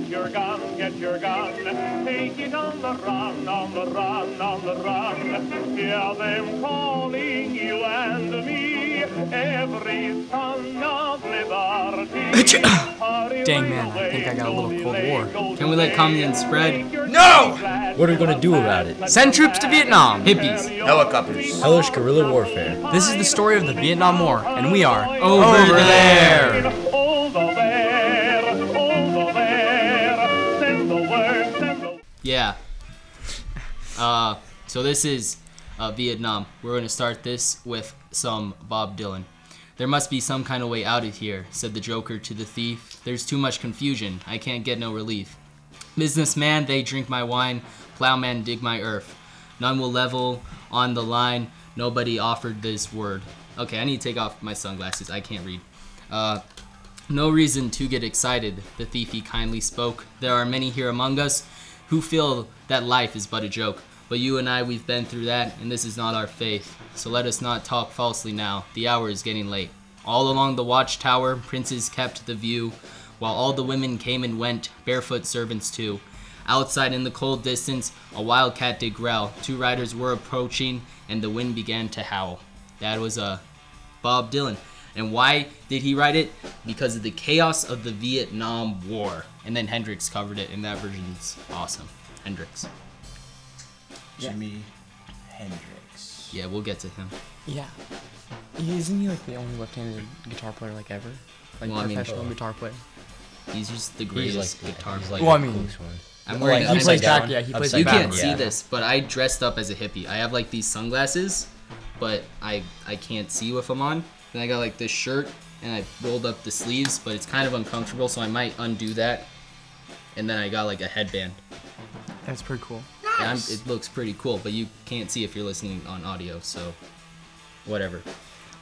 get your gun, get your gun. Take it on the run, on the run, on the run. Hear them calling you and me, every son of liberty. Dang, man, I think I got a little Cold War. Can we let communism spread? No! What are we gonna do about it? Send troops to Vietnam. Hippies. Helicopters. Hellish guerrilla warfare. This is the story of the Vietnam War, and we are Over there. Over Uh, so this is uh, Vietnam. We're going to start this with some Bob Dylan. There must be some kind of way out of here, said the Joker to the thief. There's too much confusion. I can't get no relief. Businessman, they drink my wine. Plowman, dig my earth. None will level on the line. Nobody offered this word. Okay, I need to take off my sunglasses. I can't read. Uh, no reason to get excited, the thief he kindly spoke. There are many here among us who feel that life is but a joke. But you and I, we've been through that, and this is not our faith. So let us not talk falsely now. The hour is getting late. All along the watchtower, princes kept the view, while all the women came and went, barefoot servants too. Outside in the cold distance, a wildcat did growl. Two riders were approaching, and the wind began to howl. That was uh, Bob Dylan. And why did he write it? Because of the chaos of the Vietnam War. And then Hendrix covered it, and that version's awesome. Hendrix. Jimi Hendrix. Yeah, we'll get to him. Yeah. Isn't he like the only left-handed guitar player like ever? Like Well, I mean- professional guitar player. He's just the He's greatest like guitar he's player. like Well, I mean- coolest one. I'm Well, wearing like, he upside plays down. back. Yeah, he plays Upside You back. can't yeah. see this, but I dressed up as a hippie. I have like these sunglasses, but I I can't see with them on. Then I got like this shirt, and I rolled up the sleeves, but it's kind of uncomfortable, so I might undo that. And then I got like a headband. That's pretty cool. And it looks pretty cool, but you can't see if you're listening on audio, so whatever.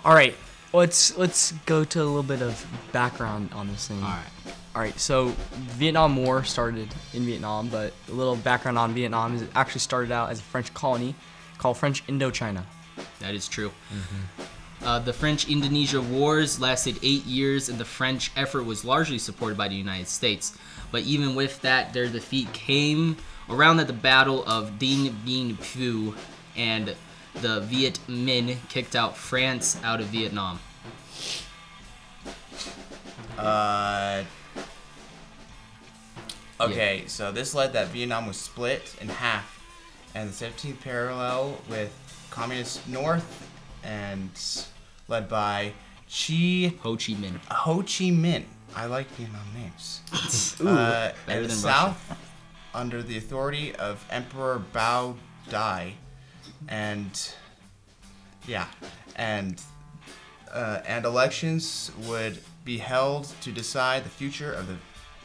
All right, let's let's go to a little bit of background on this thing. All right. All right, so Vietnam War started in Vietnam, but a little background on Vietnam is it actually started out as a French colony called French Indochina. That is true. Uh, the French Indonesia Wars lasted eight years, and the French effort was largely supported by the United States. But even with that, their defeat came around at the Battle of Dien Bien Phu, and the Viet Minh kicked out France out of Vietnam. Uh. Okay, so this led that Vietnam was split in half, and the 17th parallel with Communist North, and led by Chi Ho Chi Minh. Ho Chi Minh. I like Vietnam names. Ooh, uh, better and the than South, under the authority of Emperor Bao Dai, and yeah, and uh, and elections would be held to decide the future of the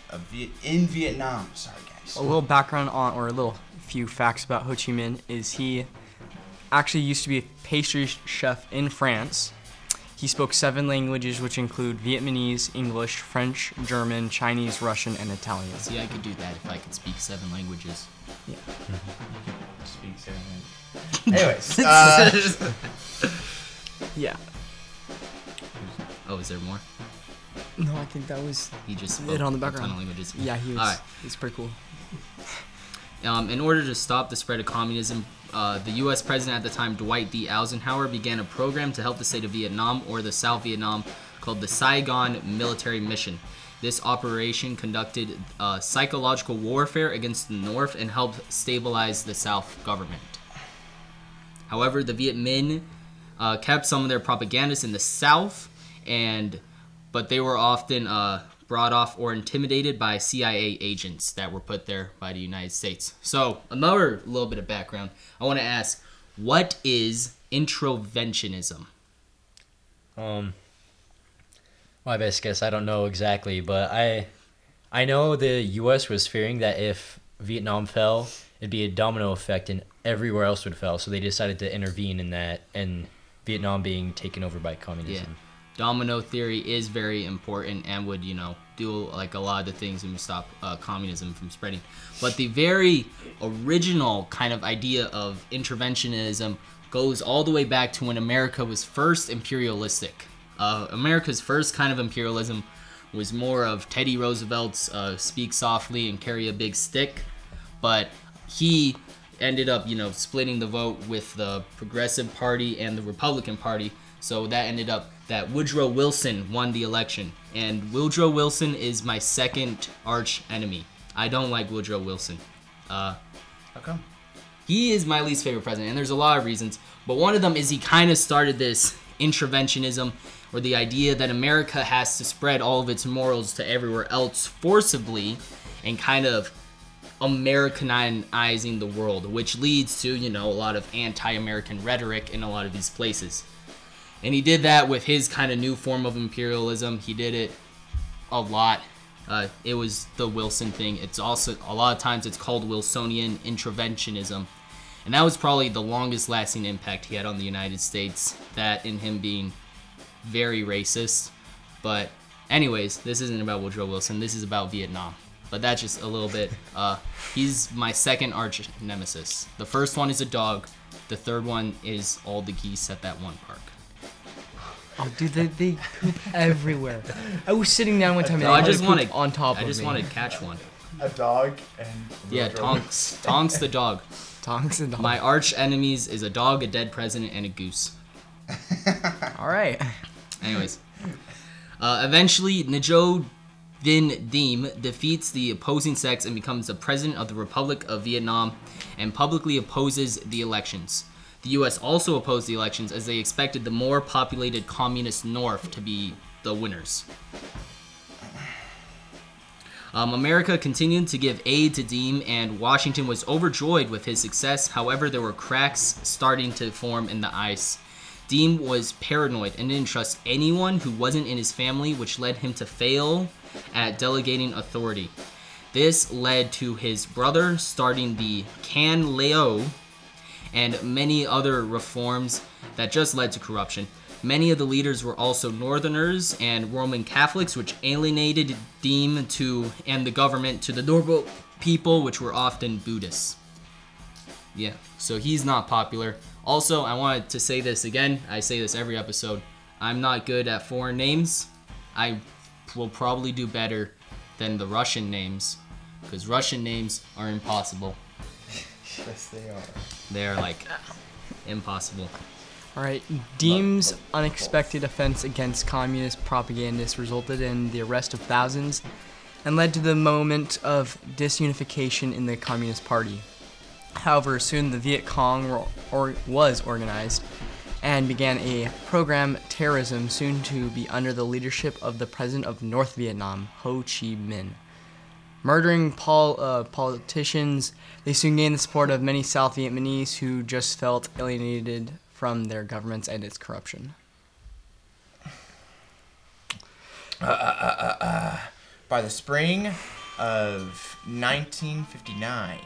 of Viet- in Vietnam. Sorry, guys. A little background on, or a little few facts about Ho Chi Minh is he actually used to be a pastry chef in France. He spoke seven languages, which include Vietnamese, English, French, German, Chinese, Russian, and Italian. See, I could do that if I could speak seven languages. Yeah. speak seven. Anyways, uh, Yeah. Oh, is there more? No, I think that was. He just It on the a background. ton of languages. Yeah, he was. All right. It's pretty cool. Um, in order to stop the spread of communism, uh, the U.S. president at the time, Dwight D. Eisenhower, began a program to help the state of Vietnam or the South Vietnam called the Saigon Military Mission. This operation conducted uh, psychological warfare against the North and helped stabilize the South government. However, the Viet Minh uh, kept some of their propagandists in the South, and but they were often uh, brought off or intimidated by CIA agents that were put there by the United States. So, another little bit of background. I want to ask, what is introventionism? Um, well, I best guess I don't know exactly, but I, I know the U.S. was fearing that if Vietnam fell, it'd be a domino effect and everywhere else would fall. So they decided to intervene in that, and Vietnam being taken over by Yeah. Domino theory is very important and would, you know, do like a lot of the things and stop uh, communism from spreading. But the very original kind of idea of interventionism goes all the way back to when America was first imperialistic. Uh, America's first kind of imperialism was more of Teddy Roosevelt's uh, speak softly and carry a big stick, but he ended up, you know, splitting the vote with the Progressive Party and the Republican Party. So that ended up that Woodrow Wilson won the election, and Woodrow Wilson is my second arch enemy. I don't like Woodrow Wilson. Uh, How come? he is my least favorite president, and there's a lot of reasons. But one of them is he kind of started this interventionism, or the idea that America has to spread all of its morals to everywhere else forcibly, and kind of Americanizing the world, which leads to you know a lot of anti-American rhetoric in a lot of these places. And he did that with his kind of new form of imperialism. He did it a lot. Uh, it was the Wilson thing. It's also a lot of times it's called Wilsonian interventionism, and that was probably the longest lasting impact he had on the United States. That in him being very racist. But anyways, this isn't about Woodrow Wilson. This is about Vietnam. But that's just a little bit. Uh, he's my second arch nemesis. The first one is a dog. The third one is all the geese at that one park. Oh, dude, they, they poop everywhere. I was sitting down one time and No, they I had just to poop on top of I of just me. want to catch one. A dog and Yeah, Tonks. Tonks the dog. Tonks and My arch enemies is a dog, a dead president, and a goose. All right. Anyways, uh, eventually Najo Vin Diem defeats the opposing sex and becomes the president of the Republic of Vietnam, and publicly opposes the elections. The U.S. also opposed the elections as they expected the more populated communist North to be the winners. Um, America continued to give aid to Diem, and Washington was overjoyed with his success. However, there were cracks starting to form in the ice. Diem was paranoid and didn't trust anyone who wasn't in his family, which led him to fail at delegating authority. This led to his brother starting the Can Lao and many other reforms that just led to corruption. Many of the leaders were also Northerners and Roman Catholics, which alienated Diem to and the government to the Norbo people, which were often Buddhists. Yeah, so he's not popular. Also, I wanted to say this again. I say this every episode. I'm not good at foreign names. I will probably do better than the Russian names, because Russian names are impossible. Yes, they are. They're like impossible. All right. Diem's unexpected offense against communist propagandists resulted in the arrest of thousands and led to the moment of disunification in the Communist Party. However, soon the Viet Cong were, or, was organized and began a program terrorism soon to be under the leadership of the president of North Vietnam, Ho Chi Minh. Murdering pol- uh, politicians, they soon gained the support of many South Vietnamese who just felt alienated from their governments and its corruption. By the spring of 1959,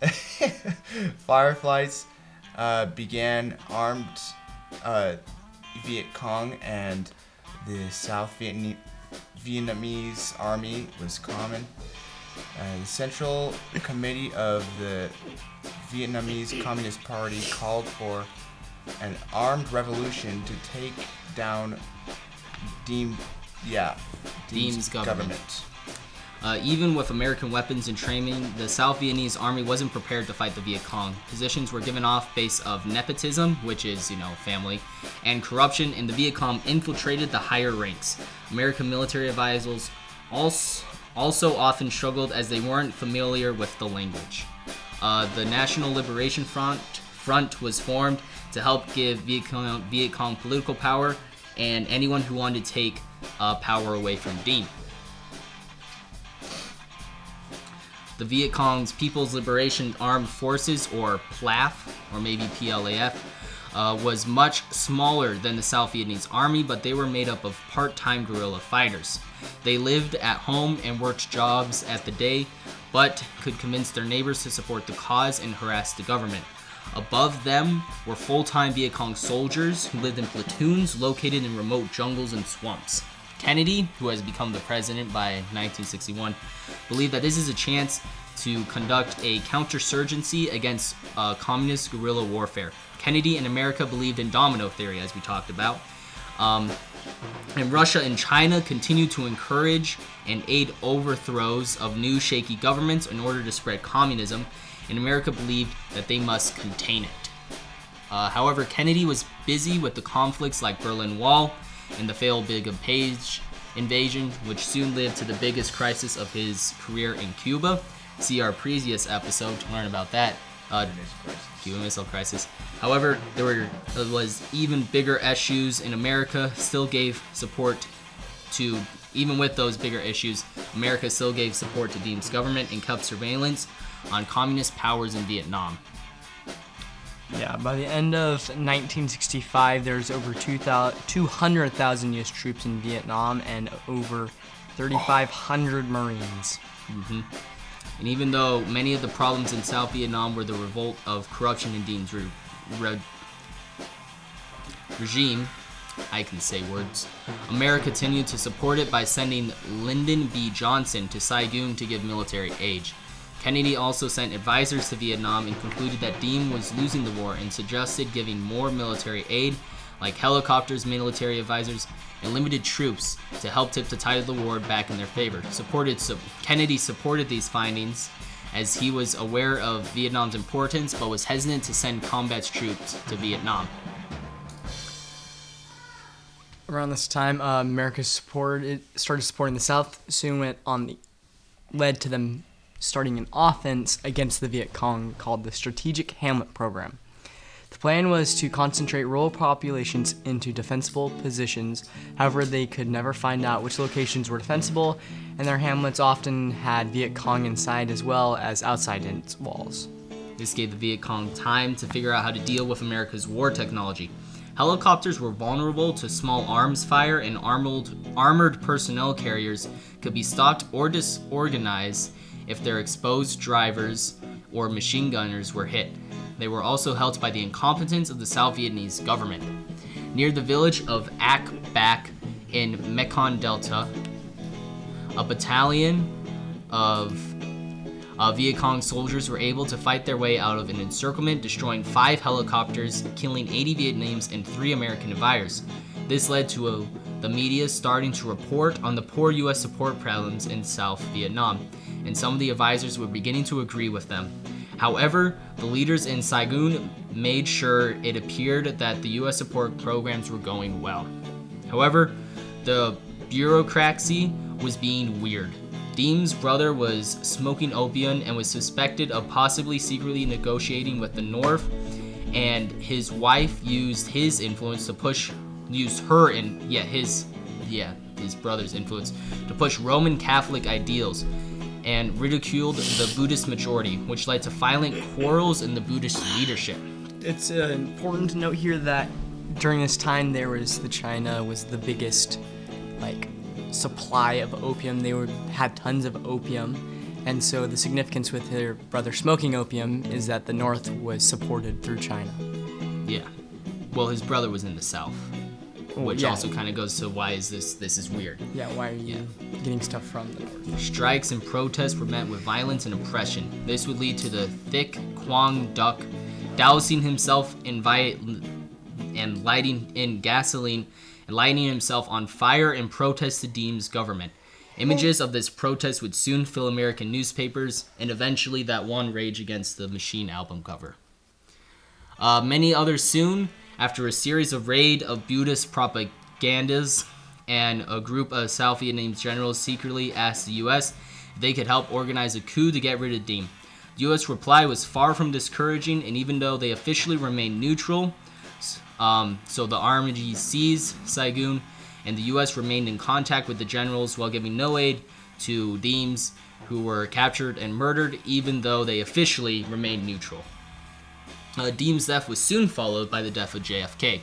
Fireflies uh, began armed uh, Viet Cong and the South Vietnam- Vietnamese army was common. Uh, the Central Committee of the Vietnamese Communist Party called for an armed revolution to take down Diem, yeah, Diem's government. Uh, even with American weapons and training, the South Vietnamese army wasn't prepared to fight the Viet Cong. Positions were given off base of nepotism, which is, you know, family, and corruption, and the Viet Cong infiltrated the higher ranks. American military advisors also, also often struggled as they weren't familiar with the language. Uh, the National Liberation Front front was formed to help give Viet Cong, Viet Cong political power and anyone who wanted to take uh, power away from Diem. The Viet Cong's People's Liberation Armed Forces, or PLAF, or maybe PLAF, uh, was much smaller than the South Vietnamese army, but they were made up of part time guerrilla fighters. They lived at home and worked jobs at the day, but could convince their neighbors to support the cause and harass the government. Above them were full time Viet Cong soldiers who lived in platoons located in remote jungles and swamps. Kennedy, who has become the president by 1961, believed that this is a chance to conduct a counterinsurgency against uh, communist guerrilla warfare. Kennedy and America believed in domino theory, as we talked about. Um, and Russia and China continue to encourage and aid overthrows of new shaky governments in order to spread communism, and America believed that they must contain it. Uh, however, Kennedy was busy with the conflicts like Berlin Wall and the failed Big of Page invasion, which soon led to the biggest crisis of his career in Cuba. See our previous episode to learn about that. Uh, Cuban Missile Crisis. However, there were there was even bigger issues in America. Still gave support to even with those bigger issues, America still gave support to Diem's government and kept surveillance on communist powers in Vietnam. Yeah, by the end of 1965, there's over 200,000 U.S. troops in Vietnam and over 3,500 Marines. Mm-hmm. And even though many of the problems in South Vietnam were the revolt of corruption in Diem's re- re- regime, I can say words, America continued to support it by sending Lyndon B. Johnson to Saigon to give military aid. Kennedy also sent advisors to Vietnam and concluded that Diem was losing the war and suggested giving more military aid, like helicopters, military advisors, and limited troops to help tip the tide of the war back in their favor. Supported so Kennedy supported these findings as he was aware of Vietnam's importance but was hesitant to send combat troops to Vietnam. Around this time, uh, America supported started supporting the South. Soon went on the led to them starting an offense against the Viet Cong called the Strategic Hamlet Program. The plan was to concentrate rural populations into defensible positions. However, they could never find out which locations were defensible, and their hamlets often had Viet Cong inside as well as outside its walls. This gave the Viet Cong time to figure out how to deal with America's war technology. Helicopters were vulnerable to small arms fire, and armored, armored personnel carriers could be stopped or disorganized if their exposed drivers or machine gunners were hit. They were also helped by the incompetence of the South Vietnamese government. Near the village of Ap Bac in Mekong Delta, a battalion of uh, Viet Cong soldiers were able to fight their way out of an encirclement, destroying five helicopters, killing 80 Vietnamese and three American advisors. This led to a, the media starting to report on the poor U.S. support problems in South Vietnam, and some of the advisors were beginning to agree with them. However, the leaders in Saigon made sure it appeared that the U.S. support programs were going well. However, the bureaucracy was being weird. Diem's brother was smoking opium and was suspected of possibly secretly negotiating with the North, and his wife used his influence to push, used her and yeah his, yeah his brother's influence to push Roman Catholic ideals, and ridiculed the Buddhist majority, which led to violent quarrels in the Buddhist leadership. It's uh, important to note here that during this time there was the China was the biggest like supply of opium. They were had tons of opium, and so the significance with their brother smoking opium is that the North was supported through China. Yeah. Well, his brother was in the South, which yeah. also kind of goes to why is this this is weird. Yeah, why are you getting stuff from the North? Strikes and protests were met with violence and oppression. This would lead to the Thich Quang Duc dousing himself in vi- and lighting in gasoline and lighting himself on fire in protest to Diem's government. Images of this protest would soon fill American newspapers, and eventually that won Rage Against the Machine album cover. Uh, many others soon, after a series of raid of Buddhist propagandas, and a group of South Vietnamese generals secretly asked the U.S. if they could help organize a coup to get rid of Diem. The U.S. reply was far from discouraging, and even though they officially remained neutral, um, so the army seized Saigon, and the U.S. remained in contact with the generals while giving no aid to Diems, who were captured and murdered, even though they officially remained neutral. Uh, Diem's death was soon followed by the death of JFK,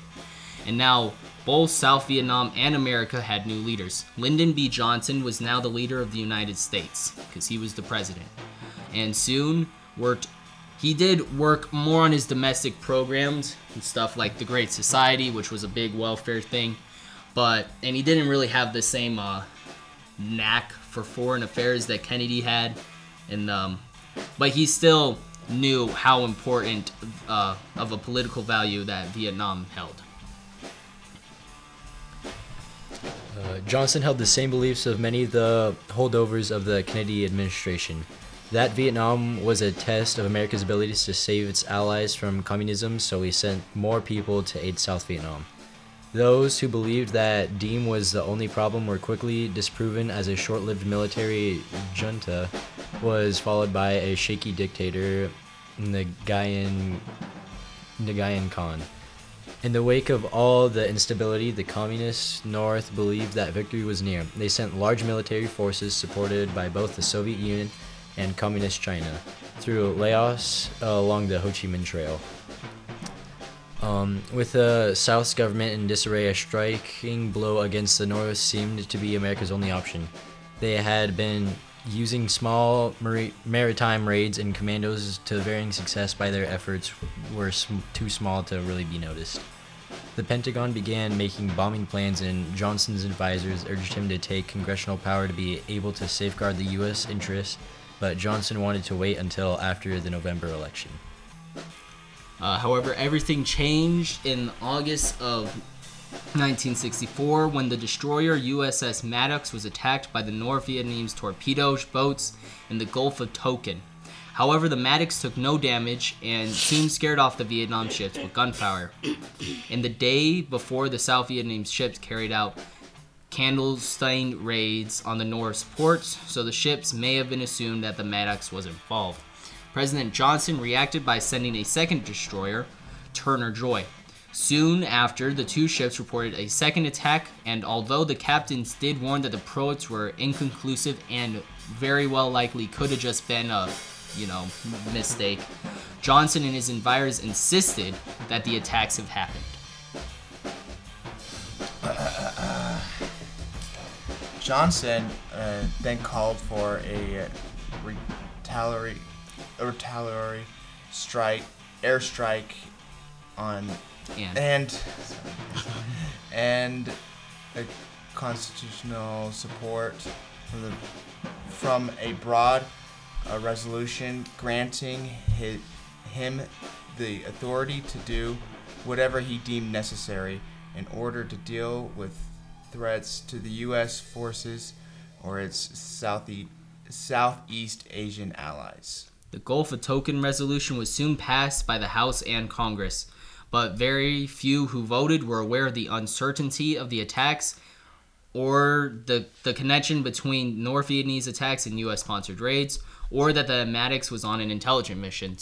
and now both South Vietnam and America had new leaders. Lyndon B. Johnson was now the leader of the United States because he was the president, and soon worked he did work more on his domestic programs and stuff like the Great Society, which was a big welfare thing. But and he didn't really have the same uh, knack for foreign affairs that Kennedy had, and um, but he still knew how important uh, of a political value that Vietnam held. Uh, Johnson held the same beliefs of many of the holdovers of the Kennedy administration. That Vietnam was a test of America's abilities to save its allies from communism, so he sent more people to aid South Vietnam. Those who believed that Diem was the only problem were quickly disproven as a short lived military junta was followed by a shaky dictator, Nguyen Khanh. In the wake of all the instability, the communist North believed that victory was near. They sent large military forces supported by both the Soviet Union and Communist China through Laos uh, along the Ho Chi Minh Trail. Um, with the South's government in disarray, a striking blow against the North seemed to be America's only option. They had been using small mari- maritime raids and commandos to varying success by their efforts were sm- too small to really be noticed. The Pentagon began making bombing plans, and Johnson's advisors urged him to take congressional power to be able to safeguard the U.S. interests, but Johnson wanted to wait until after the November election. Uh, however, everything changed in August of 1964 when the destroyer USS Maddox was attacked by the North Vietnamese torpedo boats in the Gulf of Tonkin. However, the Maddox took no damage and soon scared off the Vietnam ships with gunfire. In the day before the South Vietnamese ships carried out candlestein raids on the North's ports, so the ships may have been assumed that the Maddox was involved. President Johnson reacted by sending a second destroyer, Turner Joy. Soon after, the two ships reported a second attack, and although the captains did warn that the proats were inconclusive and very well likely could have just been a, you know, mistake, Johnson and his advisors insisted that the attacks have happened. Johnson uh, then called for a retaliatory, a retaliatory strike, airstrike on And and and a constitutional support from the from a broad uh, resolution granting hi him the authority to do whatever he deemed necessary in order to deal with threats to the U.S. forces or its southeast Southeast Asian allies. The Gulf of Tonkin resolution was soon passed by the House and Congress, but very few who voted were aware of the uncertainty of the attacks or the, the connection between North Vietnamese attacks and U.S. sponsored raids, or that the Maddox was on an intelligence mission.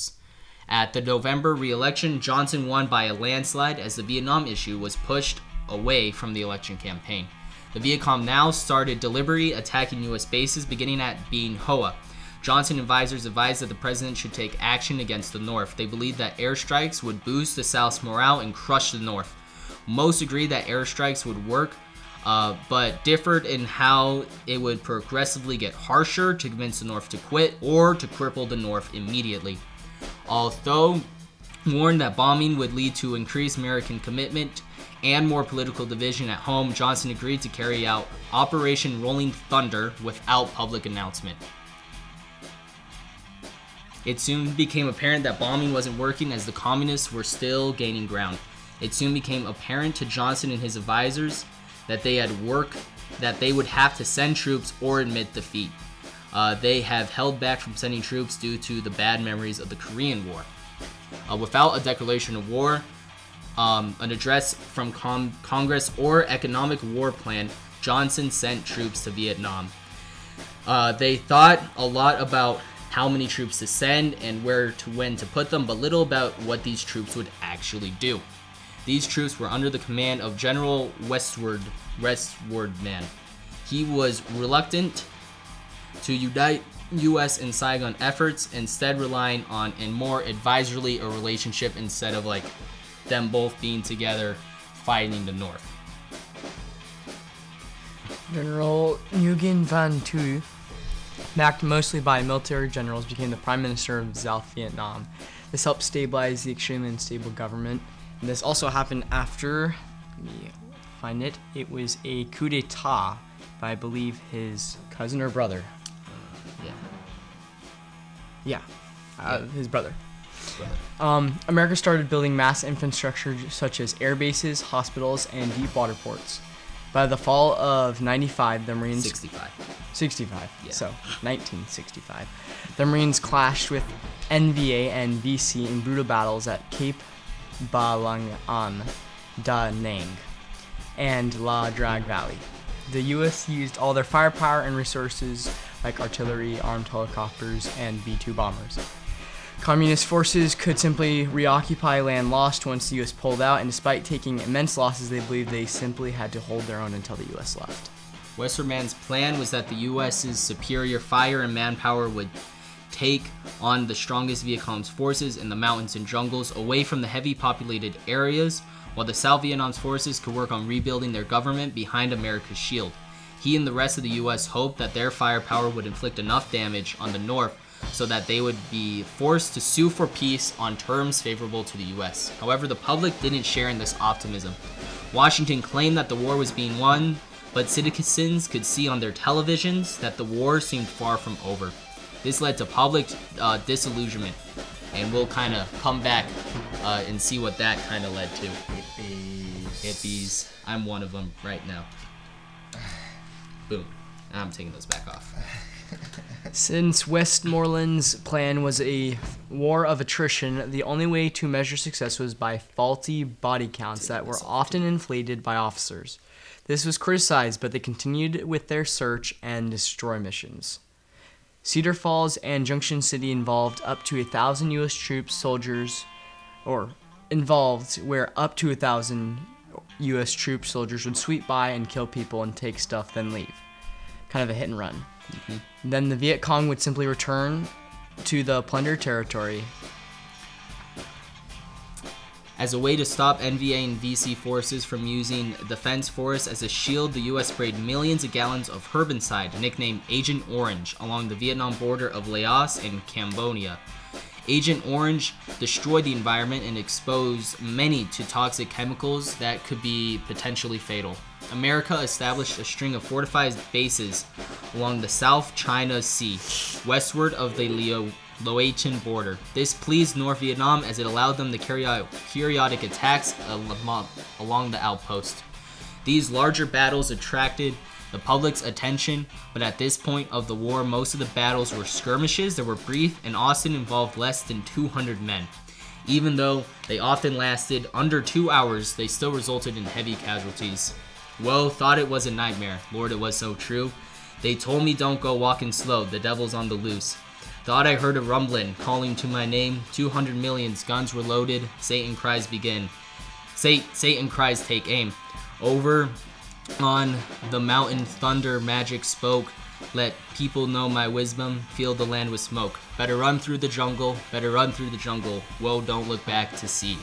At the November re election, Johnson won by a landslide as the Vietnam issue was pushed away from the election campaign. The Viet Cong now started deliberately attacking U.S. bases, beginning at Bien Hoa. Johnson advisors advised that the president should take action against the North. They believed that airstrikes would boost the South's morale and crush the North. Most agreed that airstrikes would work, uh, but differed in how it would progressively get harsher to convince the North to quit or to cripple the North immediately. Although warned that bombing would lead to increased American commitment and more political division at home, Johnson agreed to carry out Operation Rolling Thunder without public announcement. It soon became apparent that bombing wasn't working as the communists were still gaining ground. It soon became apparent to Johnson and his advisors that they had work that they would have to send troops or admit defeat. Uh, they have held back from sending troops due to the bad memories of the Korean War. Uh, without a declaration of war, um, an address from con- Congress, or economic war plan, Johnson sent troops to Vietnam. Uh, they thought a lot about how many troops to send and where to when to put them, but little about what these troops would actually do. These troops were under the command of General Westward Westwardman. He was reluctant to unite U.S. and Saigon efforts, instead relying on a more advisory a relationship instead of like them both being together fighting the North. General Nguyen Van Thieu, backed mostly by military generals, became the prime minister of South Vietnam. This helped stabilize the extremely unstable government. And this also happened after, let me find it, it was a coup d'etat by, I believe, his cousin or brother. Yeah. Yeah, uh, his brother. Um, America started building mass infrastructure such as air bases, hospitals, and deep water ports. By the fall of 95, the Marines 65. 65. Yeah. So 1965. The Marines clashed with NVA and VC in brutal battles at Cape Balangan, Da Nang, and Ia Drang Valley. The U.S. used all their firepower and resources like artillery, armed helicopters, and B 2 bombers. Communist forces could simply reoccupy land lost once the U.S. pulled out, and despite taking immense losses, they believed they simply had to hold their own until the U.S. left. Westerman's plan was that the U.S.'s superior fire and manpower would take on the strongest Viet Cong's forces in the mountains and jungles away from the heavy populated areas, while the South Vietnam's forces could work on rebuilding their government behind America's shield. He and the rest of the U.S. hoped that their firepower would inflict enough damage on the North so that they would be forced to sue for peace on terms favorable to the U.S. However, the public didn't share in this optimism. Washington claimed that the war was being won, but citizens could see on their televisions that the war seemed far from over. This led to public uh, disillusionment, and we'll kind of come back uh, and see what that kind of led to. Hippies. I'm one of them right now. Boom. I'm taking those back off. Since Westmoreland's plan was a war of attrition, the only way to measure success was by faulty body counts that were often inflated by officers. This was criticized, but they continued with their search and destroy missions. Cedar Falls and Junction City involved up to a thousand U.S. troops, soldiers, or involved where up to a thousand U.S. troops, soldiers would sweep by and kill people and take stuff, then leave. Kind of a hit and run. Mm-hmm. Then the Viet Cong would simply return to the plundered territory. As a way to stop NVA and VC forces from using the defense forests as a shield, the US sprayed millions of gallons of herbicide, nicknamed Agent Orange, along the Vietnam border of Laos and Cambodia. Agent Orange destroyed the environment and exposed many to toxic chemicals that could be potentially fatal. America established a string of fortified bases along the South China Sea, westward of the Leo Laotian border. This pleased North Vietnam as it allowed them to carry out periodic attacks along the outpost. These larger battles attracted the public's attention, but at this point of the war, most of the battles were skirmishes that were brief and often involved less than 200 men. Even though they often lasted under two hours, they still resulted in heavy casualties. Woe thought it was a nightmare. Lord, it was so true. They told me don't go walking slow, the devil's on the loose. Thought I heard a rumbling, calling to my name. 200 millions, guns were loaded, Satan cries begin. Sa- Satan cries take aim. Over on the mountain, thunder magic spoke. Let people know my wisdom, fill the land with smoke. Better run through the jungle, better run through the jungle. Whoa, don't look back to see.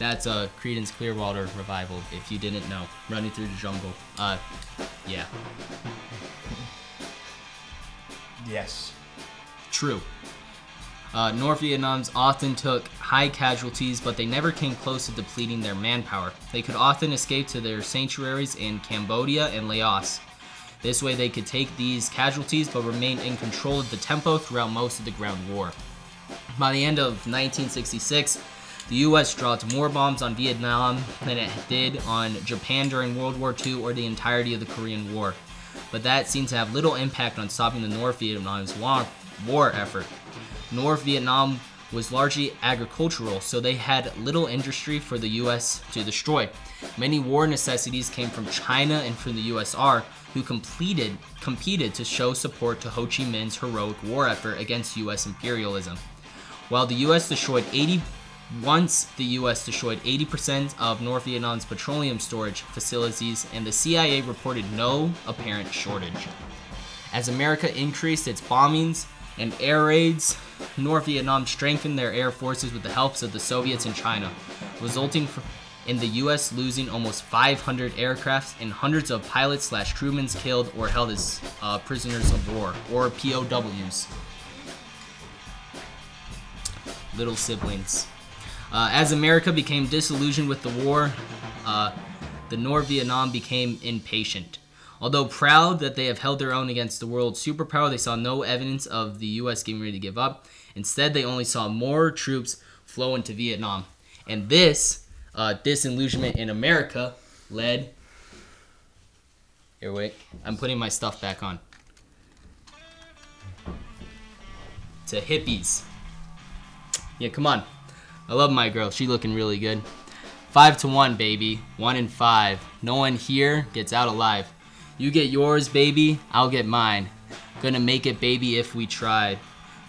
That's a Creedence Clearwater revival, if you didn't know. Running through the jungle. Uh, yeah. Yes. True. Uh, North Vietnam's often took high casualties, but they never came close to depleting their manpower. They could often escape to their sanctuaries in Cambodia and Laos. This way, they could take these casualties but remain in control of the tempo throughout most of the ground war. By the end of 1966, the US dropped more bombs on Vietnam than it did on Japan during World War II or the entirety of the Korean War. But that seemed to have little impact on stopping the North Vietnam's war, effort. North Vietnam was largely agricultural, so they had little industry for the US to destroy. Many war necessities came from China and from the USR, who completed, competed to show support to Ho Chi Minh's heroic war effort against US imperialism. While the US destroyed 80 once the US destroyed 80% of North Vietnam's petroleum storage facilities and the CIA reported no apparent shortage. As America increased its bombings and air raids, North Vietnam strengthened their air forces with the helps of the Soviets and China, resulting in the U.S. losing almost 500 aircrafts and hundreds of pilots slash crewmen killed or held as uh, prisoners of war or POWs. Little siblings. Uh, as America became disillusioned with the war, uh, the North Vietnam became impatient. Although proud that they have held their own against the world superpower, they saw no evidence of the U.S. getting ready to give up. Instead, they only saw more troops flow into Vietnam. And this uh, disillusionment in America led. Here, wait. I'm putting my stuff back on. To hippies. Yeah, come on. I love my girl. She looking really good. Five to one, baby. One in five. No one here gets out alive. You get yours, baby. I'll get mine. Gonna make it, baby, if we try.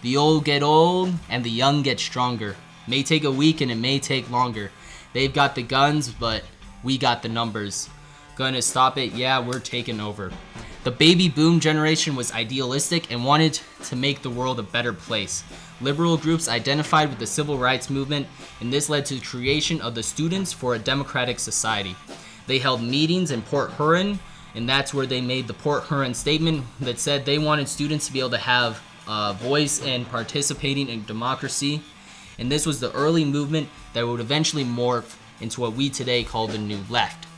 The old get old and the young get stronger. May take a week and it may take longer. They've got the guns, but we got the numbers. Gonna stop it? Yeah, we're taking over. The baby boom generation was idealistic and wanted to make the world a better place. Liberal groups identified with the civil rights movement, and this led to the creation of the Students for a Democratic Society. They held meetings in Port Huron, and that's where they made the Port Huron statement that said they wanted students to be able to have a voice in participating in democracy. And this was the early movement that would eventually morph into what we today call the New Left.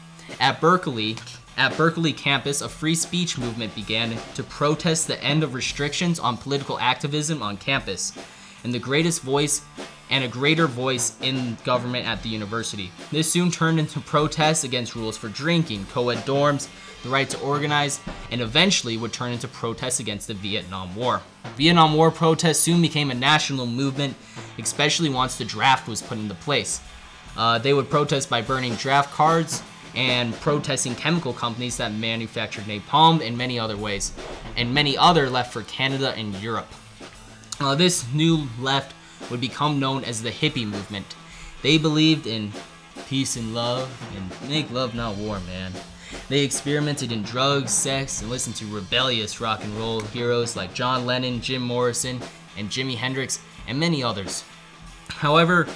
At Berkeley, at Berkeley campus, a free speech movement began to protest the end of restrictions on political activism on campus, and the greatest voice and a greater voice in government at the university. This soon turned into protests against rules for drinking, co-ed dorms, the right to organize, and eventually would turn into protests against the Vietnam War. Vietnam War protests soon became a national movement, especially once the draft was put into place. Uh, they would protest by burning draft cards and protesting chemical companies that manufactured napalm in many other ways, and many other left for Canada and Europe. Uh, this new left would become known as the hippie movement. They believed in peace and love, and make love not war, man. They experimented in drugs, sex, and listened to rebellious rock and roll heroes like John Lennon, Jim Morrison, and Jimi Hendrix, and many others. However,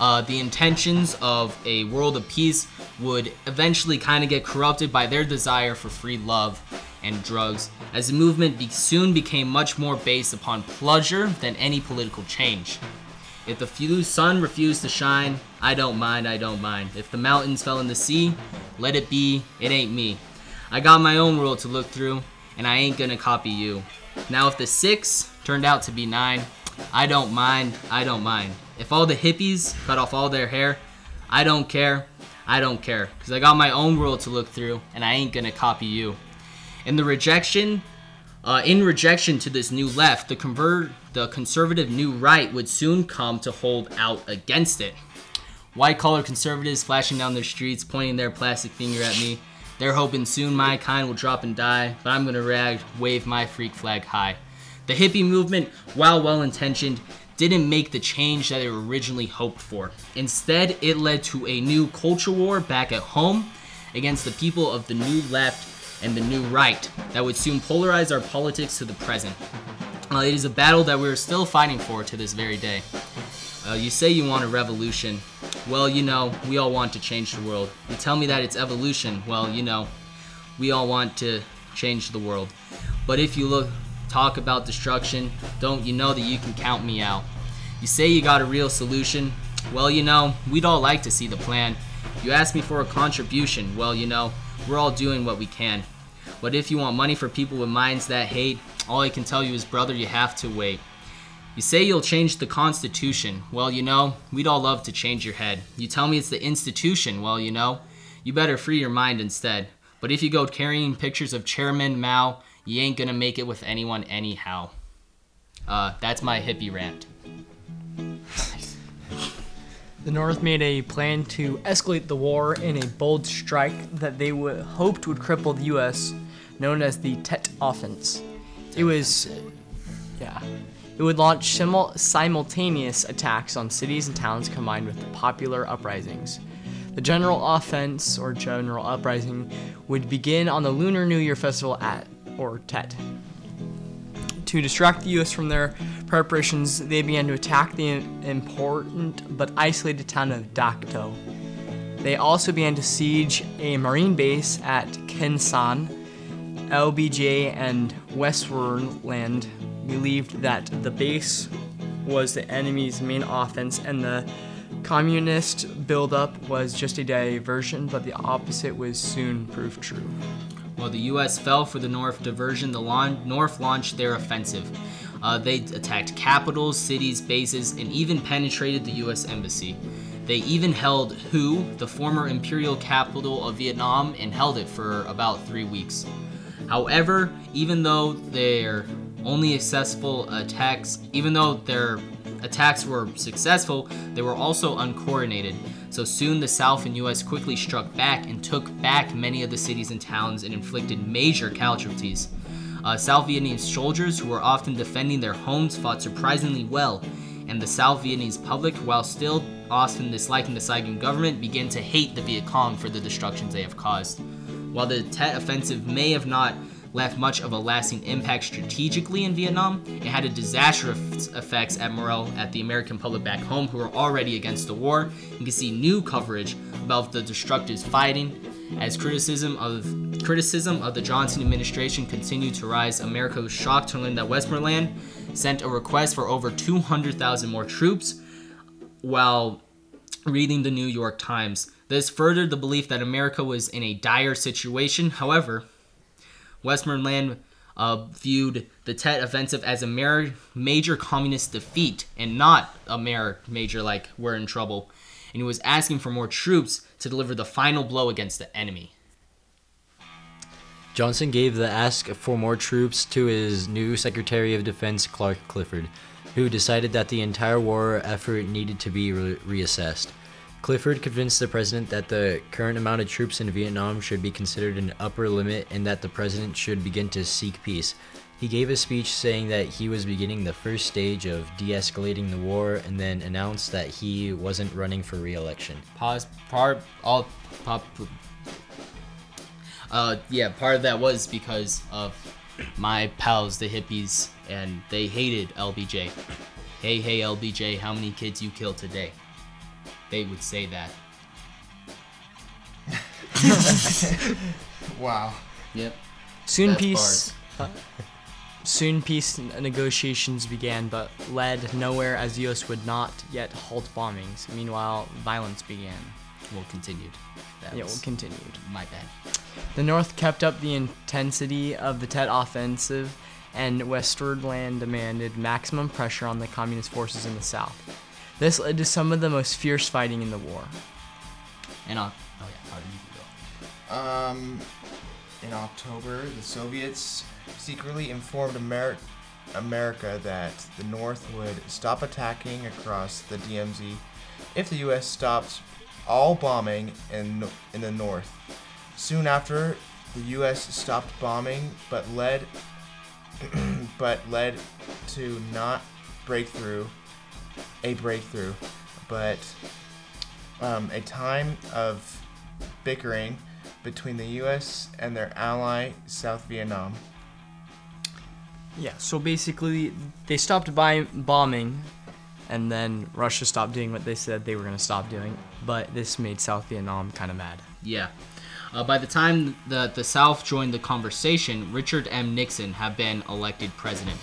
uh, the intentions of a world of peace would eventually kind of get corrupted by their desire for free love and drugs, as the movement be- soon became much more based upon pleasure than any political change. If the sun refused to shine, I don't mind, I don't mind. If the mountains fell in the sea, let it be, it ain't me. I got my own world to look through, and I ain't gonna copy you. Now, if the six turned out to be nine, I don't mind, I don't mind. If all the hippies cut off all their hair, I don't care, I don't care. Because I got my own world to look through, and I ain't gonna copy you. In the rejection, uh, in rejection to this new left, the convert, the conservative new right would soon come to hold out against it. White collar conservatives flashing down their streets, pointing their plastic finger at me. They're hoping soon my kind will drop and die, but I'm gonna rag, wave my freak flag high. The hippie movement, while well intentioned, didn't make the change that it originally hoped for. Instead, it led to a new culture war back at home against the people of the new left and the new right that would soon polarize our politics to the present. Uh, it is a battle that we're still fighting for to this very day. Uh, you say you want a revolution. Well, you know, we all want to change the world. You tell me that it's evolution. Well, you know, we all want to change the world. But if you look, talk about destruction, don't you know that you can count me out? You say you got a real solution. Well, you know, we'd all like to see the plan. You ask me for a contribution. Well, you know, we're all doing what we can. But if you want money for people with minds that hate, all I can tell you is, brother, you have to wait. You say you'll change the Constitution. Well, you know, we'd all love to change your head. You tell me it's the institution. Well, you know, you better free your mind instead. But if you go carrying pictures of Chairman Mao, you ain't gonna make it with anyone anyhow. Uh, that's my hippie rant. The North made a plan to escalate the war in a bold strike that they would, hoped would cripple the U.S., known as the Tet Offense. It was, yeah, it would launch simul- simultaneous attacks on cities and towns combined with popular uprisings. The general offense, or general uprising, would begin on the Lunar New Year festival at, or Tet. To distract the U.S. from their preparations, they began to attack the important but isolated town of Dakto. They also began to siege a marine base at Khe Sanh. LBJ and Westmoreland believed that the base was the enemy's main offense and the communist buildup was just a diversion, but the opposite was soon proved true. While the U.S. fell for the North diversion, the North launched their offensive. Uh, they attacked capitals, cities, bases, and even penetrated the U.S. Embassy. They even held Hue, the former imperial capital of Vietnam, and held it for about three weeks. However, even though their only successful attacks, even though their attacks were successful, they were also uncoordinated. So soon the South and US quickly struck back and took back many of the cities and towns and inflicted major casualties. Uh, South Vietnamese soldiers who were often defending their homes fought surprisingly well, and the South Vietnamese public, while still often disliking the Saigon government, began to hate the Viet Cong for the destructions they have caused. While the Tet Offensive may have not left much of a lasting impact strategically in Vietnam, it had a disastrous effects at morale at the American public back home who were already against the war. You can see new coverage about the destructive fighting as criticism of criticism of the Johnson administration continued to rise. America was shocked to learn that Westmoreland sent a request for over 200,000 more troops while reading the New York Times. This furthered the belief that America was in a dire situation. However, Westmoreland uh, viewed the Tet Offensive as a mar- major communist defeat and not a mar- major, like, we're in trouble. And he was asking for more troops to deliver the final blow against the enemy. Johnson gave the ask for more troops to his new Secretary of Defense, Clark Clifford, who decided that the entire war effort needed to be re- reassessed. Clifford convinced the president that the current amount of troops in Vietnam should be considered an upper limit and that the president should begin to seek peace. He gave a speech saying that he was beginning the first stage of de escalating the war and then announced that he wasn't running for re election. Pause. Part all. Pop, uh, yeah, part of that was because of my pals, the hippies, and they hated LBJ. Hey, hey, LBJ, how many kids you killed today? They would say that. Wow. Yep. Soon That's peace. uh, soon peace negotiations began, but led nowhere as the U.S. would not yet halt bombings. Meanwhile, violence began. Well, continued. That Yeah, well, continued. my bad. The North kept up the intensity of the Tet Offensive, and Westmoreland demanded maximum pressure on the communist forces in the South. This led to some of the most fierce fighting in the war. And on. Oh yeah, pardon you can go. Um, in October, the Soviets secretly informed Amer- America that the North would stop attacking across the DMZ if the U.S. stopped all bombing in in the North. Soon after, the U.S. stopped bombing, but led but led to not breakthrough a breakthrough, but um, a time of bickering between the U.S. and their ally South Vietnam. Yeah, so basically, they stopped buy- bombing, and then Russia stopped doing what they said they were going to stop doing. But this made South Vietnam kind of mad. Yeah. Uh, by the time the, the South joined the conversation, Richard M. Nixon had been elected president.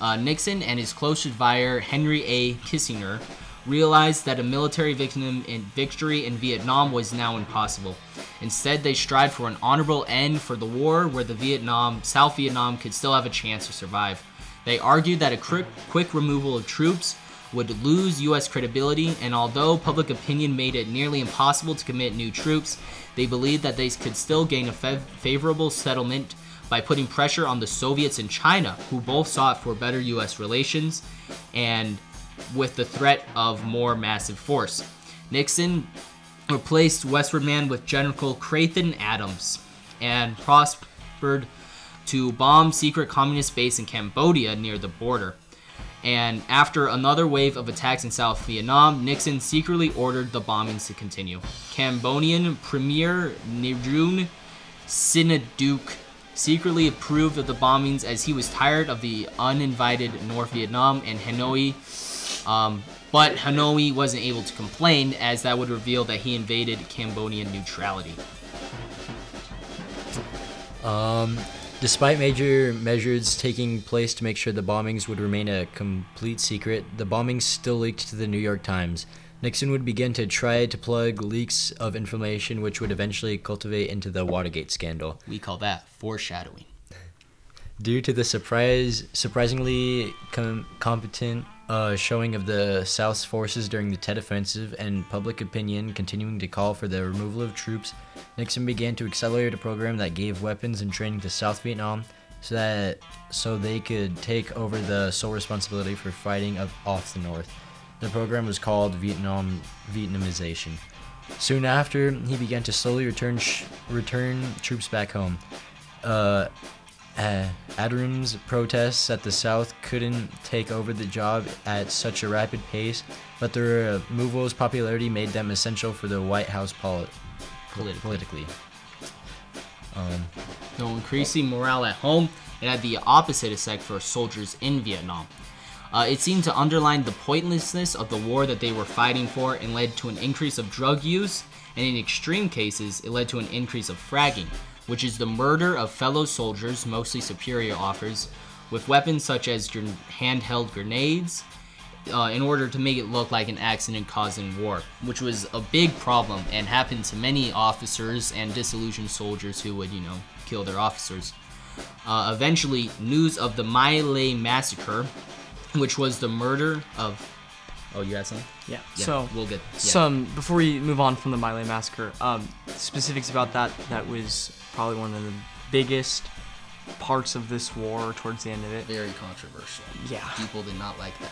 Uh, Nixon and his close advisor, Henry A. Kissinger, realized that a military in victory in Vietnam was now impossible. Instead, they strived for an honorable end for the war where the Vietnam, South Vietnam could still have a chance to survive. They argued that a quick, quick removal of troops would lose U.S. credibility, and although public opinion made it nearly impossible to commit new troops, they believed that they could still gain a fav- favorable settlement by putting pressure on the Soviets and China, who both sought for better U.S. relations and with the threat of more massive force. Nixon replaced Westmoreland with General Creighton Abrams and prospered to bomb secret communist base in Cambodia near the border. And after another wave of attacks in South Vietnam, Nixon secretly ordered the bombings to continue. Cambodian Premier Norodom Sihanouk secretly approved of the bombings as he was tired of the uninvited North Vietnam and Hanoi. Um, but Hanoi wasn't able to complain as that would reveal that he invaded Cambodian neutrality. Um, despite major measures taking place to make sure the bombings would remain a complete secret, the bombings still leaked to the New York Times. Nixon would begin to try to plug leaks of information which would eventually cultivate into the Watergate scandal. We call that foreshadowing. Due to the surprise, surprisingly com- competent a showing of the South's forces during the Tet Offensive and public opinion continuing to call for the removal of troops, Nixon began to accelerate a program that gave weapons and training to South Vietnam so that so they could take over the sole responsibility for fighting of, off the North. The program was called Vietnam Vietnamization. Soon after, he began to slowly return sh- return troops back home. Uh, uh, Abrams protests at the South couldn't take over the job at such a rapid pace, but the removal's popularity made them essential for the White House poli- Politically. politically. Um, Though increasing morale at home, it had the opposite effect for soldiers in Vietnam. Uh, it seemed to underline the pointlessness of the war that they were fighting for and led to an increase of drug use, and in extreme cases, it led to an increase of fragging, which is the murder of fellow soldiers, mostly superior officers, with weapons such as gr- handheld grenades, uh, in order to make it look like an accident causing war, which was a big problem and happened to many officers and disillusioned soldiers who would, you know, kill their officers. Uh, eventually, news of the My massacre, which was the murder of. Oh, you had something? Yeah. Yeah, so we'll get yeah. some before we move on from the My Lai massacre, um, specifics about that. That was probably one of the biggest parts of this war towards the end of it. very controversial. Yeah. People did not like that.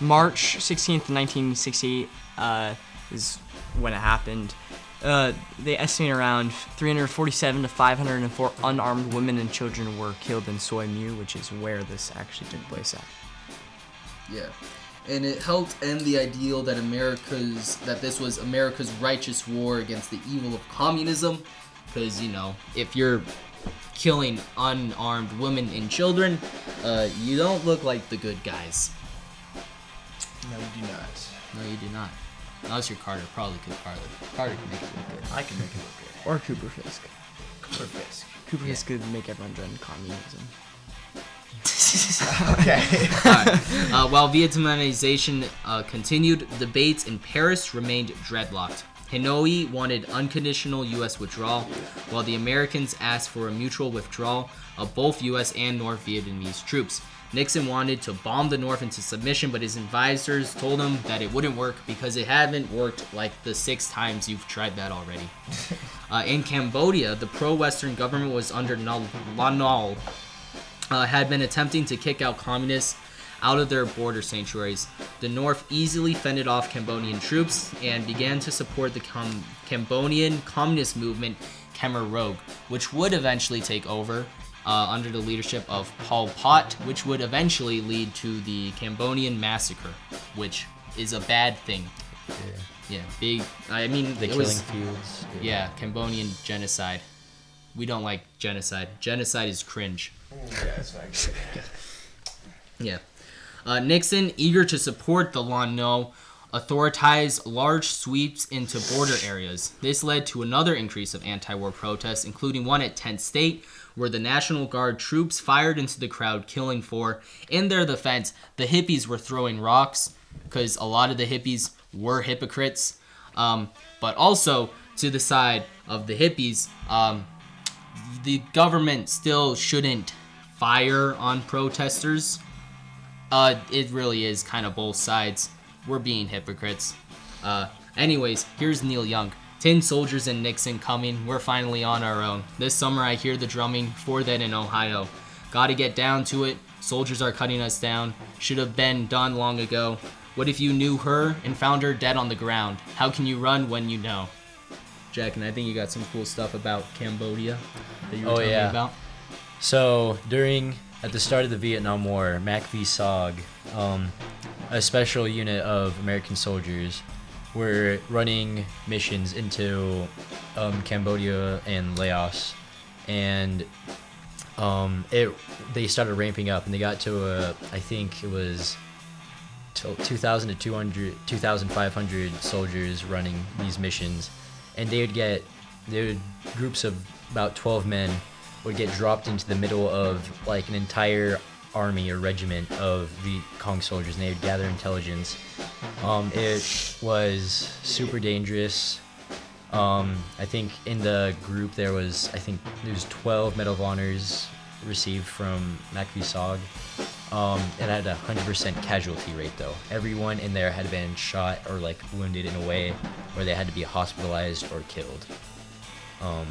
March 16th, 1968 uh, is when it happened. Uh, they estimate around 347 to 504 unarmed women and children were killed in Soi Mu, which is where this actually took place at. Yeah. And it helped end the ideal that America's that this was America's righteous war against the evil of communism because you know, if you're killing unarmed women and children, uh, you don't look like the good guys. No, you do not. No, you do not. Unless you're Carter, probably could Carter. Carter can make it look good. I can make it look good. Or Cooper Fisk. Cooper Fisk. Cooper Fisk could make everyone join communism. Okay. Uh, while Vietnamization uh, continued, debates in Paris remained dreadlocked. Hanoi wanted unconditional U.S. withdrawal, while the Americans asked for a mutual withdrawal of both U.S. and North Vietnamese troops. Nixon wanted to bomb the North into submission, but his advisors told him that it wouldn't work because it hadn't worked like the six times you've tried that already. Uh, in Cambodia, the pro-Western government was under Nol- Lon Nol, uh, had been attempting to kick out communists out of their border sanctuaries. The North easily fended off Cambodian troops and began to support the Cam- Cambodian communist movement Khmer Rouge, which would eventually take over uh, under the leadership of Pol Pot, which would eventually lead to the Cambodian massacre, which is a bad thing. yeah. Yeah, big. I mean, The killing was, fields. yeah, Cambodian genocide. We don't like genocide. Genocide is cringe. yeah. Uh, Nixon, eager to support the Lon Nol, authorized large sweeps into border areas. This led to another increase of anti war protests, including one at Kent State, where the National Guard troops fired into the crowd, killing four. In their defense, the hippies were throwing rocks, because a lot of the hippies were hypocrites. Um, but also, to the side of the hippies, um, the government still shouldn't fire on protesters. Uh, it really is kind of both sides. We're being hypocrites. Uh, anyways, here's Neil Young. Tin soldiers and Nixon coming. We're finally on our own. This summer I hear the drumming for that in Ohio. Gotta get down to it. Soldiers are cutting us down. Should have been done long ago. What if you knew her and found her dead on the ground? How can you run when you know? Jack, and I think you got some cool stuff about Cambodia that you were Oh, telling yeah. me about. So during at the start of the Vietnam War, Mac V SOG, um, a special unit of American soldiers, were running missions into um, Cambodia and Laos, and um, it they started ramping up, and they got to a I think it was. till 2,000 to 200, 2,500 soldiers running these missions, and they would get, they would groups of about 12 men would get dropped into the middle of like an entire army or regiment of the Cong soldiers, and they would gather intelligence. Um, it was super dangerous. Um, I think in the group there was, I think there was 12 Medal of Honors received from MacV SOG. Um, it had a hundred percent casualty rate though. Everyone in there had been shot or like wounded in a way where they had to be hospitalized or killed. Um,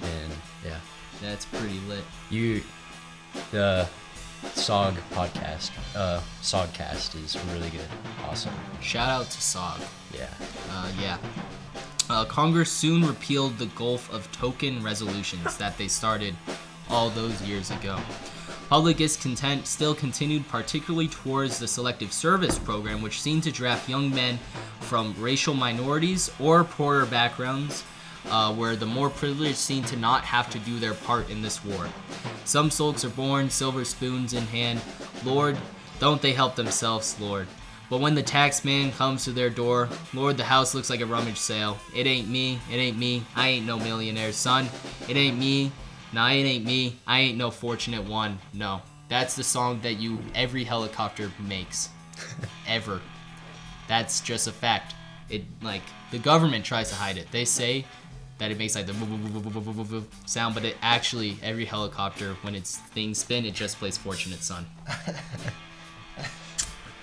and yeah, That's pretty lit. you, the SOG podcast, uh, SOGcast is really good. Awesome. Shout out to SOG. Yeah. Uh, yeah. Uh, Congress soon repealed the Gulf of Tonkin resolutions that they started all those years ago. Public discontent still continued, particularly towards the Selective Service Program, which seemed to draft young men from racial minorities or poorer backgrounds, uh, where the more privileged seem to not have to do their part in this war. Some souls are born, silver spoons in hand. Lord, don't they help themselves, Lord. But when the tax man comes to their door, Lord, the house looks like a rummage sale. It ain't me, it ain't me, I ain't no millionaire, son. It ain't me, nah, it ain't me, I ain't no fortunate one. No. That's the song that you every helicopter makes. Ever. That's just a fact. It like the government tries to hide it. They say that it makes like the sound, but it actually every helicopter when its things spin, it just plays "Fortunate Son."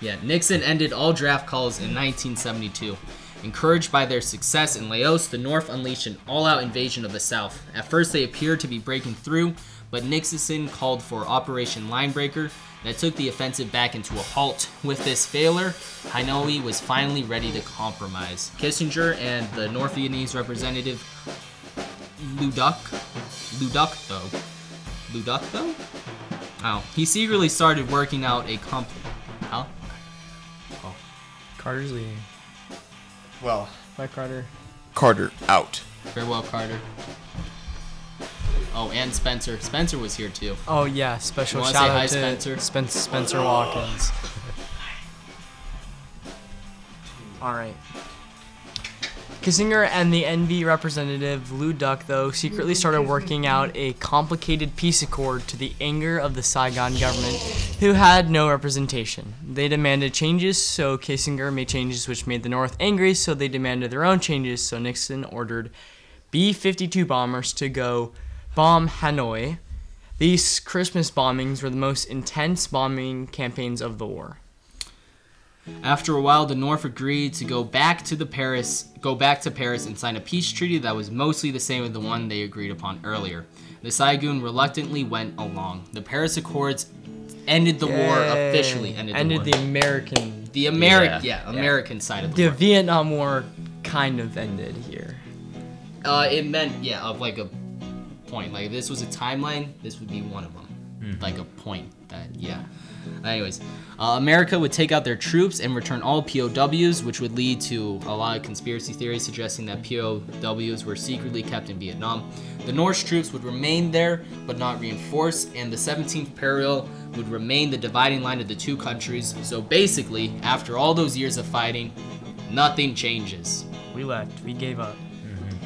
yeah, Nixon ended all draft calls in 1972. Encouraged by their success in Laos, the North unleashed an all-out invasion of the South. At first, they appeared to be breaking through, but Nixon called for Operation Linebacker that took the offensive back into a halt. With this failure, Hanoi was finally ready to compromise. Kissinger and the North Vietnamese representative Le Duc, Luduc though, Le Duc though, oh, he secretly started working out a comp. Huh? Oh. Carter's leading. Well, Bye, Carter. Carter out. Farewell, Carter. Oh, and Spencer. Spencer was here too. Oh yeah, special shout out hi, to Spencer? Spencer Spencer Watkins. All right. Kissinger and the NV representative Le Duc, though, secretly started working out a complicated peace accord to the anger of the Saigon government, who had no representation. They demanded changes, so Kissinger made changes which made the North angry, so they demanded their own changes, so Nixon ordered B 52 bombers to go bomb Hanoi. These Christmas bombings were the most intense bombing campaigns of the war. After a while, the North agreed to go back to the Paris, go back to Paris and sign a peace treaty that was mostly the same as the one they agreed upon earlier. The Saigon reluctantly went along. The Paris Accords ended the war officially. Ended, Ended the the. American. The American, Yeah. yeah, American side of the The war. Vietnam War kind of ended here. Uh, it meant yeah, of like a point. Like if this was a timeline, this would be one of them. Like a point that yeah. Anyways, uh, America would take out their troops and return all POWs, which would lead to a lot of conspiracy theories suggesting that POWs were secretly kept in Vietnam. The Norse troops would remain there, but not reinforce, and the 17th parallel would remain the dividing line of the two countries. So basically, after all those years of fighting, nothing changes. We left. We gave up.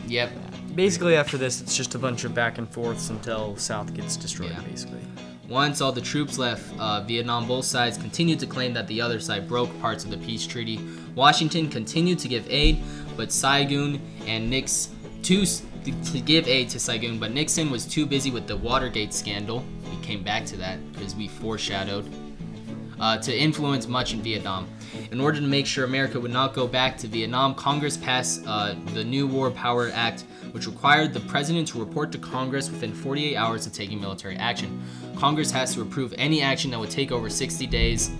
Yep, Basically, after this, it's just a bunch of back and forths until South gets destroyed. Yeah. Basically. Once all the troops left uh, Vietnam, both sides continued to claim that the other side broke parts of the peace treaty. Washington continued to give aid, but Saigon and Nix to, to give aid to Saigon, but Nixon was too busy with the Watergate scandal. We came back to that because we foreshadowed uh, to influence much in Vietnam. In order to make sure America would not go back to Vietnam, Congress passed uh, the New War Power Act, which required the president to report to Congress within 48 hours of taking military action. Congress has to approve any action that would take over 60 days.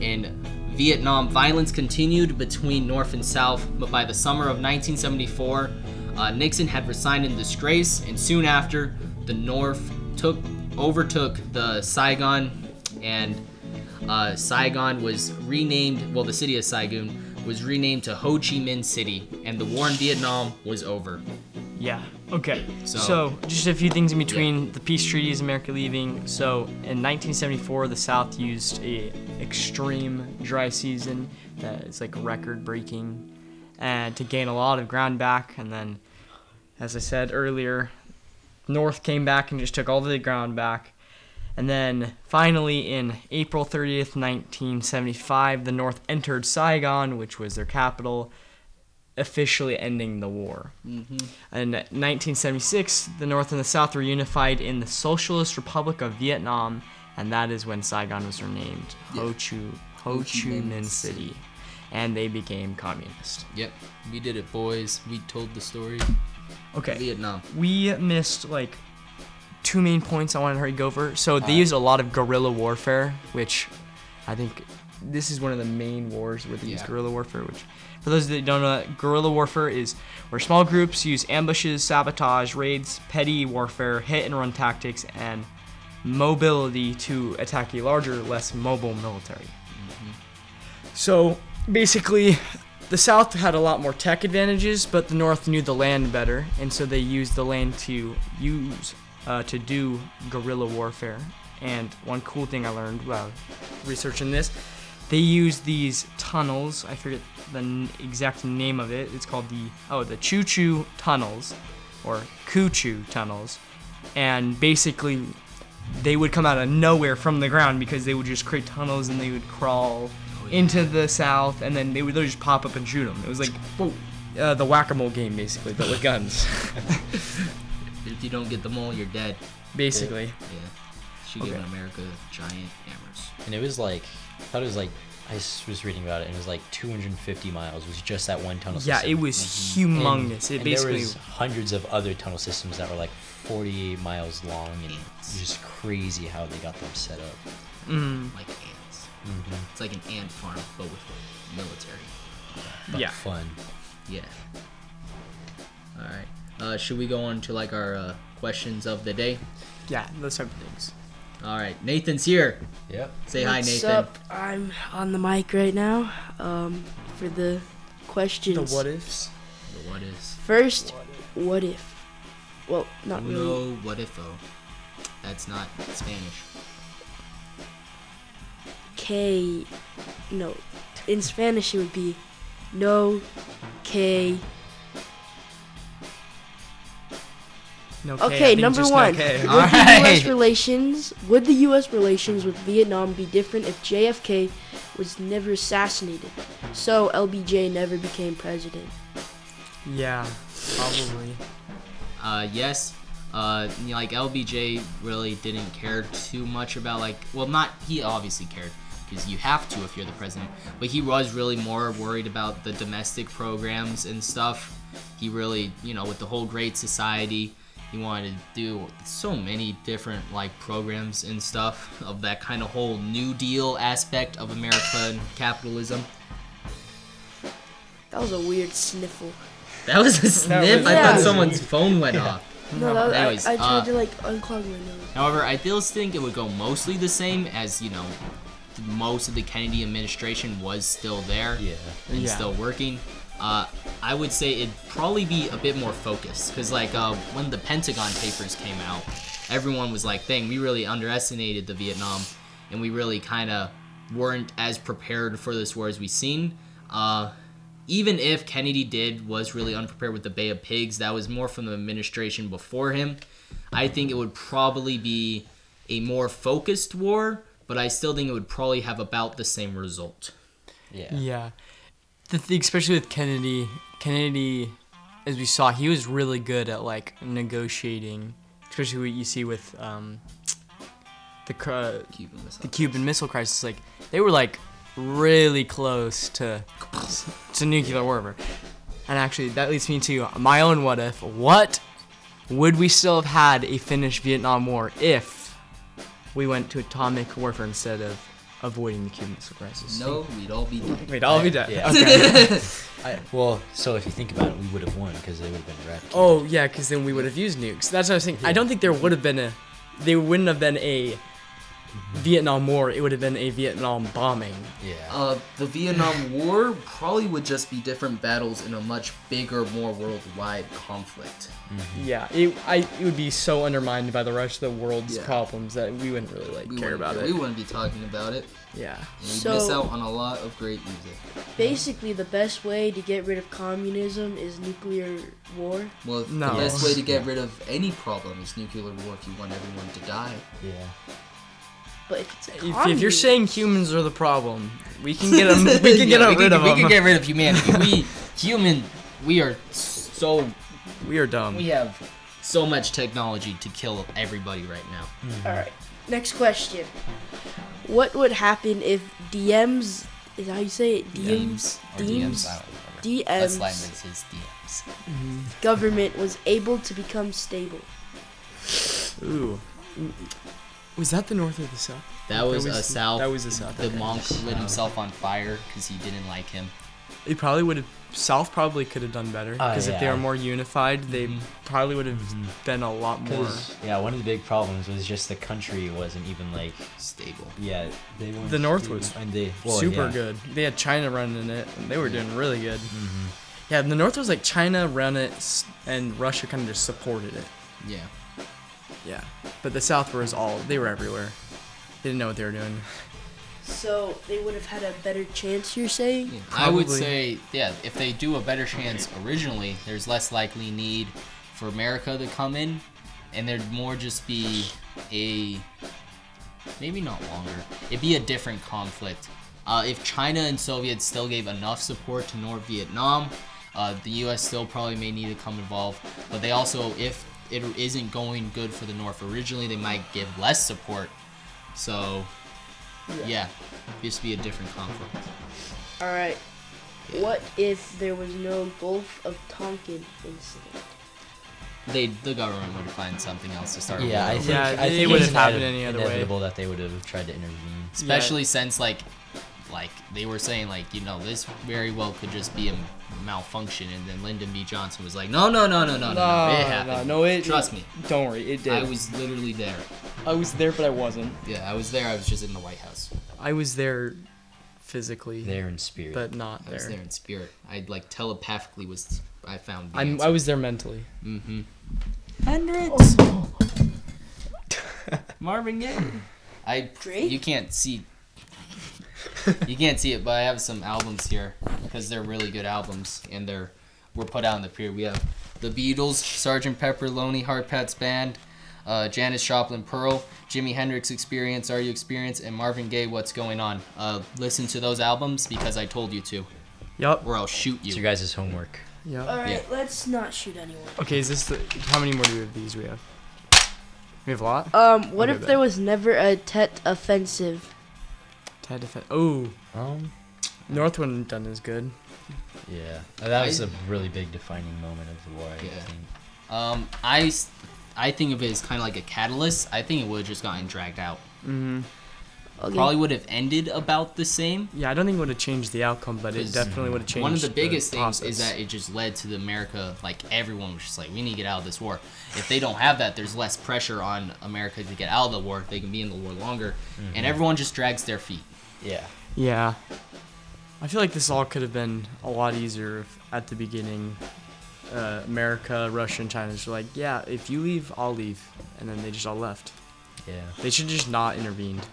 In Vietnam, violence continued between North and South, but by the summer of 1974, uh, Nixon had resigned in disgrace, and soon after, the North took overtook the Saigon and uh, Saigon was renamed, well, the city of Saigon was renamed to Ho Chi Minh City, and the war in Vietnam was over. Yeah. Okay. So- So, just a few things in between the peace treaties, America leaving. So in 1974, the South used a extreme dry season that is like record breaking, and to gain a lot of ground back. And then, as I said earlier, North came back and just took all the ground back. And then finally, in April 30th, 1975, the North entered Saigon, which was their capital, officially ending the war. Mm-hmm. In 1976, the North and the South were unified in the Socialist Republic of Vietnam, and that is when Saigon was renamed Ho Chi Ho Chi Minh City, and they became communist. Yep, we did it, boys. We told the story. Okay. Vietnam. we missed like two main points I wanted to hurry go over. So they use a lot of guerrilla warfare, which I think this is one of the main wars where they use guerrilla warfare. Which, for those that don't know, guerrilla warfare is where small groups use ambushes, sabotage, raids, petty warfare, hit and run tactics, and mobility to attack a larger, less mobile military. Mm-hmm. So basically, the South had a lot more tech advantages, but the North knew the land better, and so they used the land to use uh, to do guerrilla warfare. And one cool thing I learned while researching this, they use these tunnels. I forget the n- exact name of it. It's called the oh the Choo Choo tunnels, or Coo Choo tunnels, and basically they would come out of nowhere from the ground because they would just create tunnels and they would crawl into the south and then they would literally just pop up and shoot them. It was like whoa, uh, the whack-a-mole game basically, but with guns, If you don't get them all, you're dead. basically. Yeah. Should give Okay. America giant hammers. And it was like, I thought it was like, I was reading about it, and it was like 250 miles. Was just that one tunnel Yeah, system. Yeah, it was And- humongous. It and basically there was hundreds of other tunnel systems that were like 40 miles long, and it's just crazy how they got them set up. mm, Like ants. Mm-hmm. It's like an ant farm, but with military. But Yeah. fun. Yeah. All right. Uh, should we go on to like our uh, questions of the day? yeah, those type of things. All right. Nathan's here. Yep. Say hi, What's Nathan. up? I'm on the mic right now um, for the questions. The what ifs. The what ifs. First, what if? Well, not really. No, what if oh? That's not Spanish. K. No. In Spanish, it would be no K. No K, I Okay, think number just no one. Would All the U.S. relations would the U.S. relations with Vietnam be different if JFK was never assassinated? So LBJ never became president. Yeah, probably. Uh, yes. Uh, you know, like LBJ really didn't care too much about like, well, not he obviously cared because you have to if you're the president, but he was really more worried about the domestic programs and stuff. He really, you know, with the whole Great Society, he wanted to do so many different like programs and stuff of that kind of whole New Deal aspect of American capitalism. That was a weird sniffle. That was a sniff. I Yeah. thought someone's phone went off. No, that, Anyways, I, I tried uh, to like unclog my nose. However, I still think it would go mostly the same as you know, most of the Kennedy administration was still there Yeah. and Yeah. still working. Uh, I would say it'd probably be a bit more focused because like uh, when the Pentagon Papers came out, everyone was like, "Dang, we really underestimated the Vietnam, and we really kind of weren't as prepared for this war as we seen." Uh, even if Kennedy did was really unprepared with the Bay of Pigs, that was more from the administration before him. I think it would probably be a more focused war, but I still think it would probably have about the same result. Yeah. Yeah. The thing, especially with Kennedy, Kennedy, as we saw, he was really good at like negotiating, especially what you see with um, the cr- Cuban Missile. the Cuban Missile Crisis. Like they were like really close to to nuclear warfare. And actually, that leads me to my own what if. What would we still have had a finished Vietnam War if we went to atomic warfare instead of avoiding the Cuban Missile Crisis? No, we'd all be dead. Wait, I'll be dead. Yeah. Okay. I, well, so if you think about it, we would have won because they would have been eradicated. Oh yeah, because then we would have used nukes. That's what I was saying. I don't think there would have been a, They wouldn't have been a Vietnam War. It would have been a Vietnam bombing. Yeah. Uh, the Vietnam War probably would just be different battles in a much bigger, more worldwide conflict. Mm-hmm. Yeah, it I it would be so undermined by the rest of the world's Yeah. problems that we wouldn't really like care wouldn't- about We wouldn't be talking about it. Yeah. And we'd So- miss out on a lot of great music. Basically, the best way to get rid of communism is nuclear war. Well, No. the best way to get rid of any problem is nuclear war if you want everyone to die. yeah. But if it's If, if you're saying humans are the problem, we can get them. We can get Yeah, rid we of we them. can get rid of humanity. we human, we are so we are dumb. we have so much technology to kill everybody right now. Mm-hmm. all right. Next question. What would happen if DMs is how you say it? DMs or DMs. DMs I don't remember. Let's DMs line this as DMs. government was able to become stable. Ooh. Was that the north or the south? That was, a was- South. that was the South, The okay. monk lit himself on fire because he didn't like him. It probably would have. South probably could have done better because if they were more unified, they Mhm. probably would have been a lot more. Yeah, one of the big problems was just the country wasn't even like Stable. yeah they weren't The North stable, was and they well, super yeah. good. They had China running it, and they were doing really good. Mhm. Yeah, the North was like China ran it, and Russia kind of just supported it. Yeah. Yeah, but the South was all they were everywhere. They didn't know what they were doing. So they would have had a better chance. You're saying? Yeah, I would say, yeah, if they do a better chance originally, there's less likely need for America to come in, and there'd more just be a maybe not longer. It'd be a different conflict. Uh, if China and Soviets still gave enough support to North Vietnam, uh, the U.S. still probably may need to come involved. But they also, if it isn't going good for the North originally, they might give less support. So, yeah, just be a different conflict. All right. What if there was no Gulf of Tonkin incident? they the government would find something else to start. a Yeah, war I think Yeah, I it wouldn't it's happen inev- any other way. inevitable that they would have tried to intervene. especially since like like they were saying like you know this very well could just be a malfunction, and then Lyndon B. Johnson was like, no, no, no, no, no, no, no, it happened. no, it. Trust me, Don't worry, it did. I was literally there. I was there, but I wasn't. Yeah, I was there. I was just in the White House. I was there physically, There in spirit. but not there. I was there. there in spirit. I like telepathically was. I found. The I'm, I was there mentally. Mm-hmm. Hendrix. Marvin Gaye. I. Drake? You can't see. You can't see it, but I have some albums here because they're really good albums, and they're were put out in the period. We have the Beatles, Sgt. Pepper, Lonely Heart Pets Band, uh, Janis Joplin, Pearl, Jimi Hendrix Experience, Are You Experience, and Marvin Gaye, What's Going On. Uh, listen to those albums because I told you to, Yup. or I'll shoot you. it's your guys' homework. Yup. All right. Yeah. Let's not shoot anyone. Okay, is this the? How many more do we have these? We have. We have a lot. Um. What Okay, if bet. there was never a Tet offensive? Ted defense. Oh, Um, North wouldn't done as good. yeah, that was I- a really big defining moment of the war. I Yeah. think. Um, I, s- I think of it as kind of like a catalyst. I think it would have just gotten dragged out. Mm-hmm. Okay. Probably would have ended about the same. Yeah, I don't think it would have changed the outcome, but it definitely would have changed. One of the biggest things process. is that it just led to the America, like everyone was just like, we need to get out of this war. If they don't have that, there's less pressure on America to get out of the war. They can be in the war longer, and everyone just drags their feet. Yeah. Yeah. I feel like this all could have been a lot easier if at the beginning, uh, America, Russia, and China just were like, yeah, if you leave, I'll leave. And then they just all left. Yeah. They should just not intervened.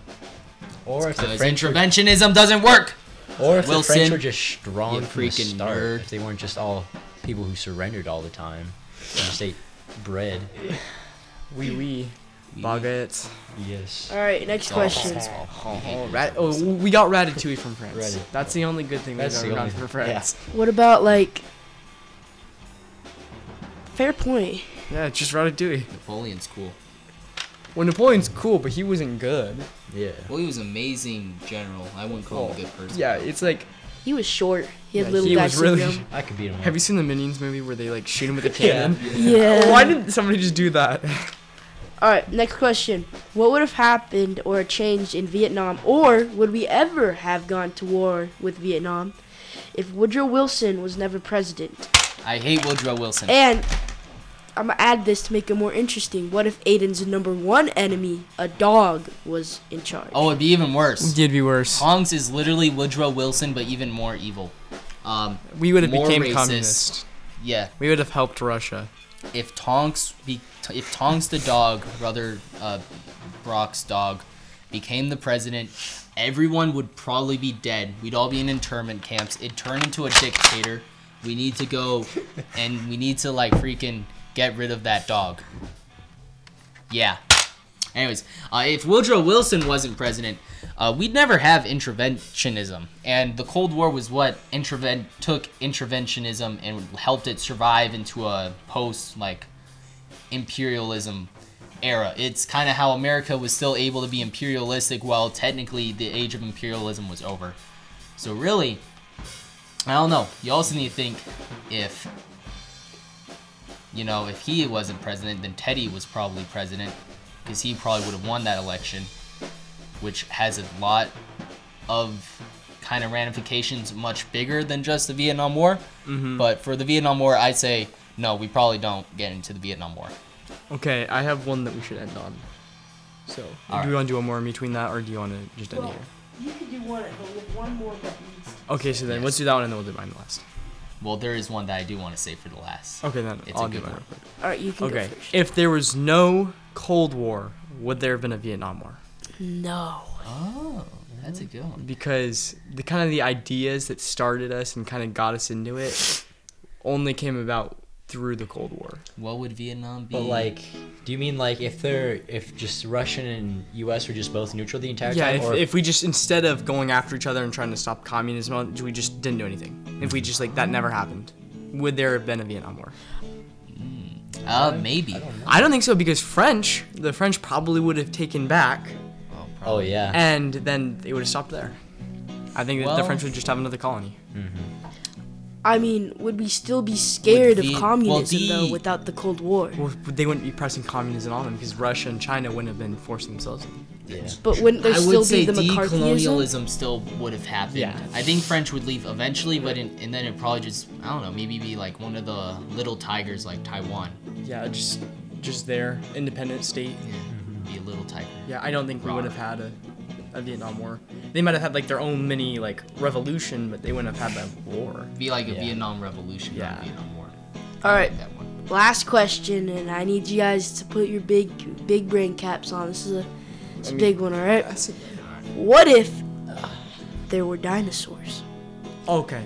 Or if the Because French were, interventionism doesn't work. or if the French were just strong you from the freaking start, nerd. if they weren't just all people who surrendered all the time, and just ate bread. Wee wee. Baguettes. Yes. All right. Next Oh, question. Oh, oh, rat- oh, we got Ratatouille from France. Rati- That's the only good thing That's we've the ever gotten only- from France. What about like? Fair point. Yeah. just Ratatouille. Napoleon's cool. Well, Napoleon's cool, but he wasn't good. Yeah. Well, he was amazing general. I wouldn't call him a good oh, person. Yeah, it's like, He was short. He had Yeah, little he guy was really- syndrome. I could beat him. have you seen the Minions movie where they like shoot him with a cannon? Yeah. Why did somebody just do that? All right. Next question. What would have happened or changed in Vietnam, or would we ever have gone to war with Vietnam, if Woodrow Wilson was never president? I hate Woodrow Wilson. And I'm gonna add this to make it more interesting. What if Aiden's number one enemy, a dog, was in charge? Oh, it'd be even worse. It'd be worse. Tonks is literally Woodrow Wilson, but even more evil. Um, We would have More became racist. communist. yeah, We would have helped Russia. If Tonks be if Tonks the dog, brother uh, Brock's dog, became the president, everyone would probably be dead. We'd all be in internment camps. It'd turn into a dictator. We need to go, and we need to like freaking get rid of that dog. Yeah. Anyways, uh, if Woodrow Wilson wasn't president, uh, we'd never have interventionism, and the Cold War was what interven- took interventionism and helped it survive into a post like imperialism era. It's kind of how America was still able to be imperialistic while technically the age of imperialism was over. So really, I don't know. You also need to think if you know, if he wasn't president, then Teddy was probably president because he probably would have won that election, which has a lot of kind of ramifications much bigger than just the Vietnam War. Mm-hmm. But for the Vietnam War, I'd say no, we probably don't get into the Vietnam War. Okay, I have one that we should end on. So, All do you right. want to do one more in between that, or do you want to just end Well, here? you can do one, but with one more that needs. Okay, so then Yes. let's do that one, and then we'll do mine last. Well, there is one that I do want to say for the last. Okay, then It's a I'll do good one. All right, you can Okay, go first. if there was no Cold War, would there have been a Vietnam War? No. Oh, that's a good one. Because the kind of the ideas that started us and kind of got us into it only came about through the Cold War. What would Vietnam be? But like, do you mean like if they're if just Russian and U.S. were just both neutral the entire Yeah, time? if, if we just instead of going after each other and trying to stop communism, we just didn't do anything. If we just like that never happened, would there have been a Vietnam War? uh, maybe. I don't think so because French, the French probably would have taken back, Oh, oh yeah, and then it would have stopped there. I think that the French would just have another colony. Mm-hmm. I mean, would we still be scared Viet- of well, communism the- though without the Cold War? Well, they wouldn't be pressing communism on them because Russia and China wouldn't have been forcing themselves. in. yeah. But wouldn't there I still would say be the McCarthyism? decolonialism still would have happened. Yeah. I think French would leave eventually, but in, and then it probably just I don't know maybe be like one of the little tigers like Taiwan. Yeah, just just their independent state. Yeah, be a little tiger. Yeah, I don't think we would have had a, a Vietnam War. They might have had like their own mini like revolution, but they wouldn't have had that war. Be like a Yeah. Vietnam Revolution, not Yeah. a Vietnam War. All I right. like that one. Last question, and I need you guys to put your big, big brain caps on. This is a, it's a big one, all right? What if there were dinosaurs? Okay,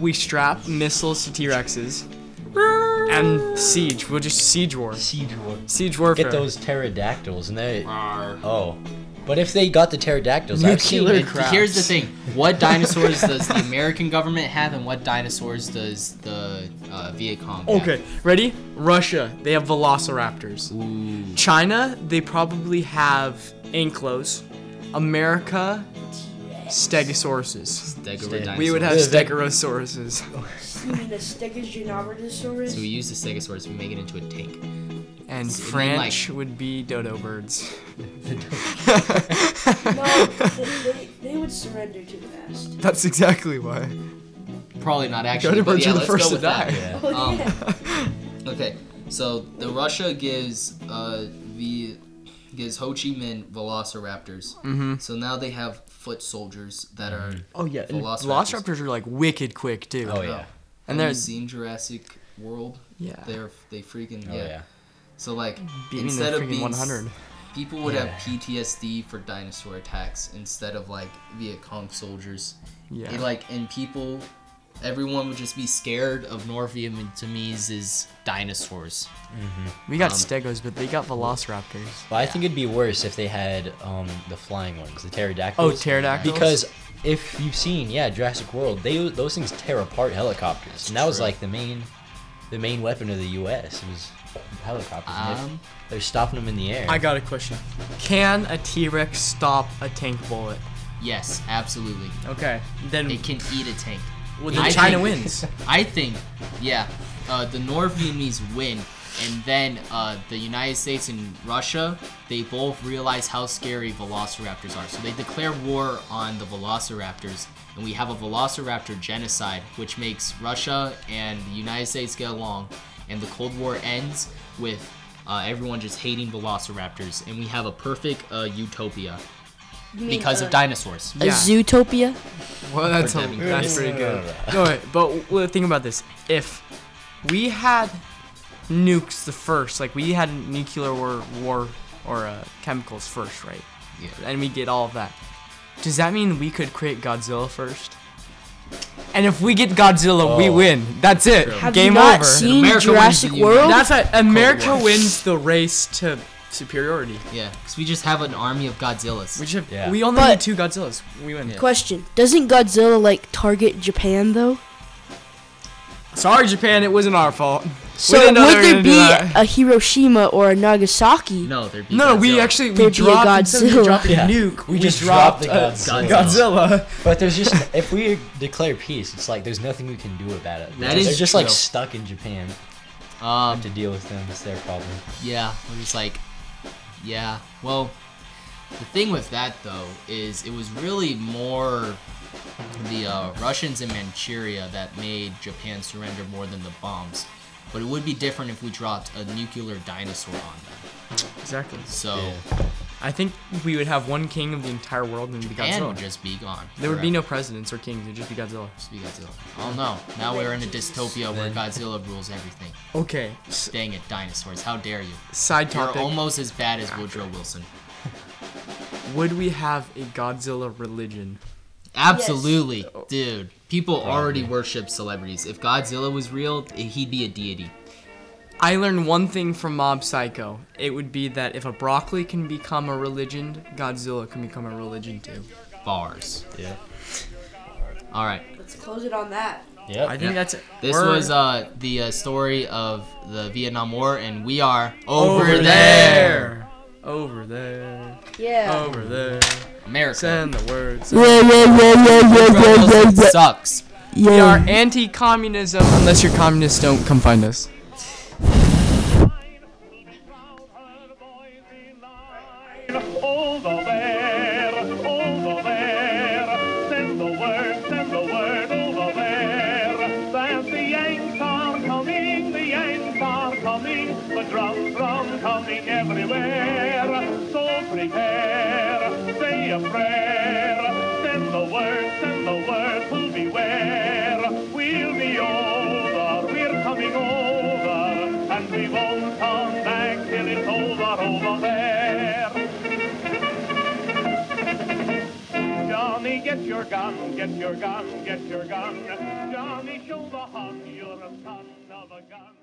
we strap missiles to T Rexes and siege. We'll just siege war. Siege war. Siege warfare. Get those pterodactyls, and they. Arr. Oh, but if they got the pterodactyls, I've seen. Nuclear And crabs. Here's the thing: what dinosaurs does the American government have, and what dinosaurs does the uh, Viet Cong? have? Okay, ready? Russia, they have velociraptors. Ooh. China, they probably have ankylos. America, stegosauruses. Stegosaurus. We would have Yeah, stegosauruses. You mean a Stegosaurus? So we use the Stegosaurus, we make it into a tank. And So you mean, French would be dodo birds. No, they, they, they would surrender too fast. That's exactly why. Probably not actually. Dodo but birds yeah, are the let's first go to with that. die. Yeah. Oh, Um, yeah. Okay, so the Russia gives uh the gives Ho Chi Minh Velociraptors. Mm-hmm. So now they have foot soldiers that are. Oh yeah, and Velociraptors. velociraptors are like wicked quick too. Oh yeah. And have they're you seen Jurassic World? yeah. They're they freaking Oh yeah. yeah. So like Beat me in the instead of being 100. people would Yeah. have PTSD for dinosaur attacks instead of like Viet Cong soldiers. Yeah. It, like and people, everyone would just be scared of North Vietnamese dinosaurs. we got um, stegos, but they got velociraptors. But I think it'd be worse if they had um the flying ones, the pterodactyls. Oh, pterodactyls. Because if you've seen, yeah, Jurassic World, they those things tear apart helicopters, and that was like the main, the main weapon of the U.S. It was helicopters. they- Um, they're stopping them in the air. I got a question. Can a T-Rex stop a tank bullet? yes, absolutely. Okay, then It can eat a tank. well, then China think- wins. I think, yeah, uh, the North Vietnamese win, and then uh, the United States and Russia, they both realize how scary velociraptors are. So they declare war on the velociraptors, and we have a velociraptor genocide, which makes Russia and the United States get along, and the Cold War ends with uh, everyone just hating velociraptors, and we have a perfect uh, utopia mean, because uh, of dinosaurs. a Yeah. Zootopia? Well, that's a, that's pretty good. no, No, wait, but well, think about this. If we had nukes the first, like we had nuclear war, war or uh, chemicals first, right? Yeah. And we get all of that. Does that mean we could create Godzilla first? And if we get Godzilla, we Oh. win. That's it. Have Game you not over. seen America Jurassic wins the World? That's it. America wins the race to superiority. Yeah, because we just have an army of Godzillas. We just have, Yeah. we only But- need two Godzillas. We win. Question: Doesn't Godzilla like target Japan though? Sorry, Japan. It wasn't our fault. So didn't know they would there be that. a Hiroshima or a Nagasaki? No, there'd be No, no, we actually we There'd be a dropped Godzilla. dropping Yeah. a nuke. We, We just just dropped dropped, the Godzilla. Godzilla. But there's just if we declare peace, it's like there's nothing we can do about it. That They're is just like stuck in Japan. Um, Have to deal with them. It's their problem. Yeah, we're just like, yeah. Well, the thing with that though is it was really more the uh, Russians in Manchuria that made Japan surrender more than the bombs. But it would be different if we dropped a nuclear dinosaur on them. Exactly. So Yeah. I think we would have one king of the entire world and it'd be Japan Godzilla. would just be gone. there would be no presidents or kings. It'd just be Godzilla. Just be Godzilla. Oh no! Now we're in a dystopia where Godzilla rules everything. Okay. Dang it, dinosaurs! How dare you? side topic. You're almost as bad as Woodrow Wilson. Would we have a Godzilla religion? Absolutely, dude. People already worship celebrities. If Godzilla was real, he'd be a deity. I learned one thing from Mob Psycho. It would be that if a broccoli can become a religion, Godzilla can become a religion too. Bars. Yeah. All right. Let's close it on that. Yeah. I think that's it. This We're was uh, the uh, story of the Vietnam War, and we are over, over there. there. Over there. Yeah. Over there. America. Send the words. Yeah, yeah, yeah, yeah, yeah, Woodrow yeah, yeah, Wilson yeah. sucks. We are anti-communism unless you're communists. Don't come find us. Your gun, get your gun, get your gun. Johnny, show the Hun you're a son of a gun.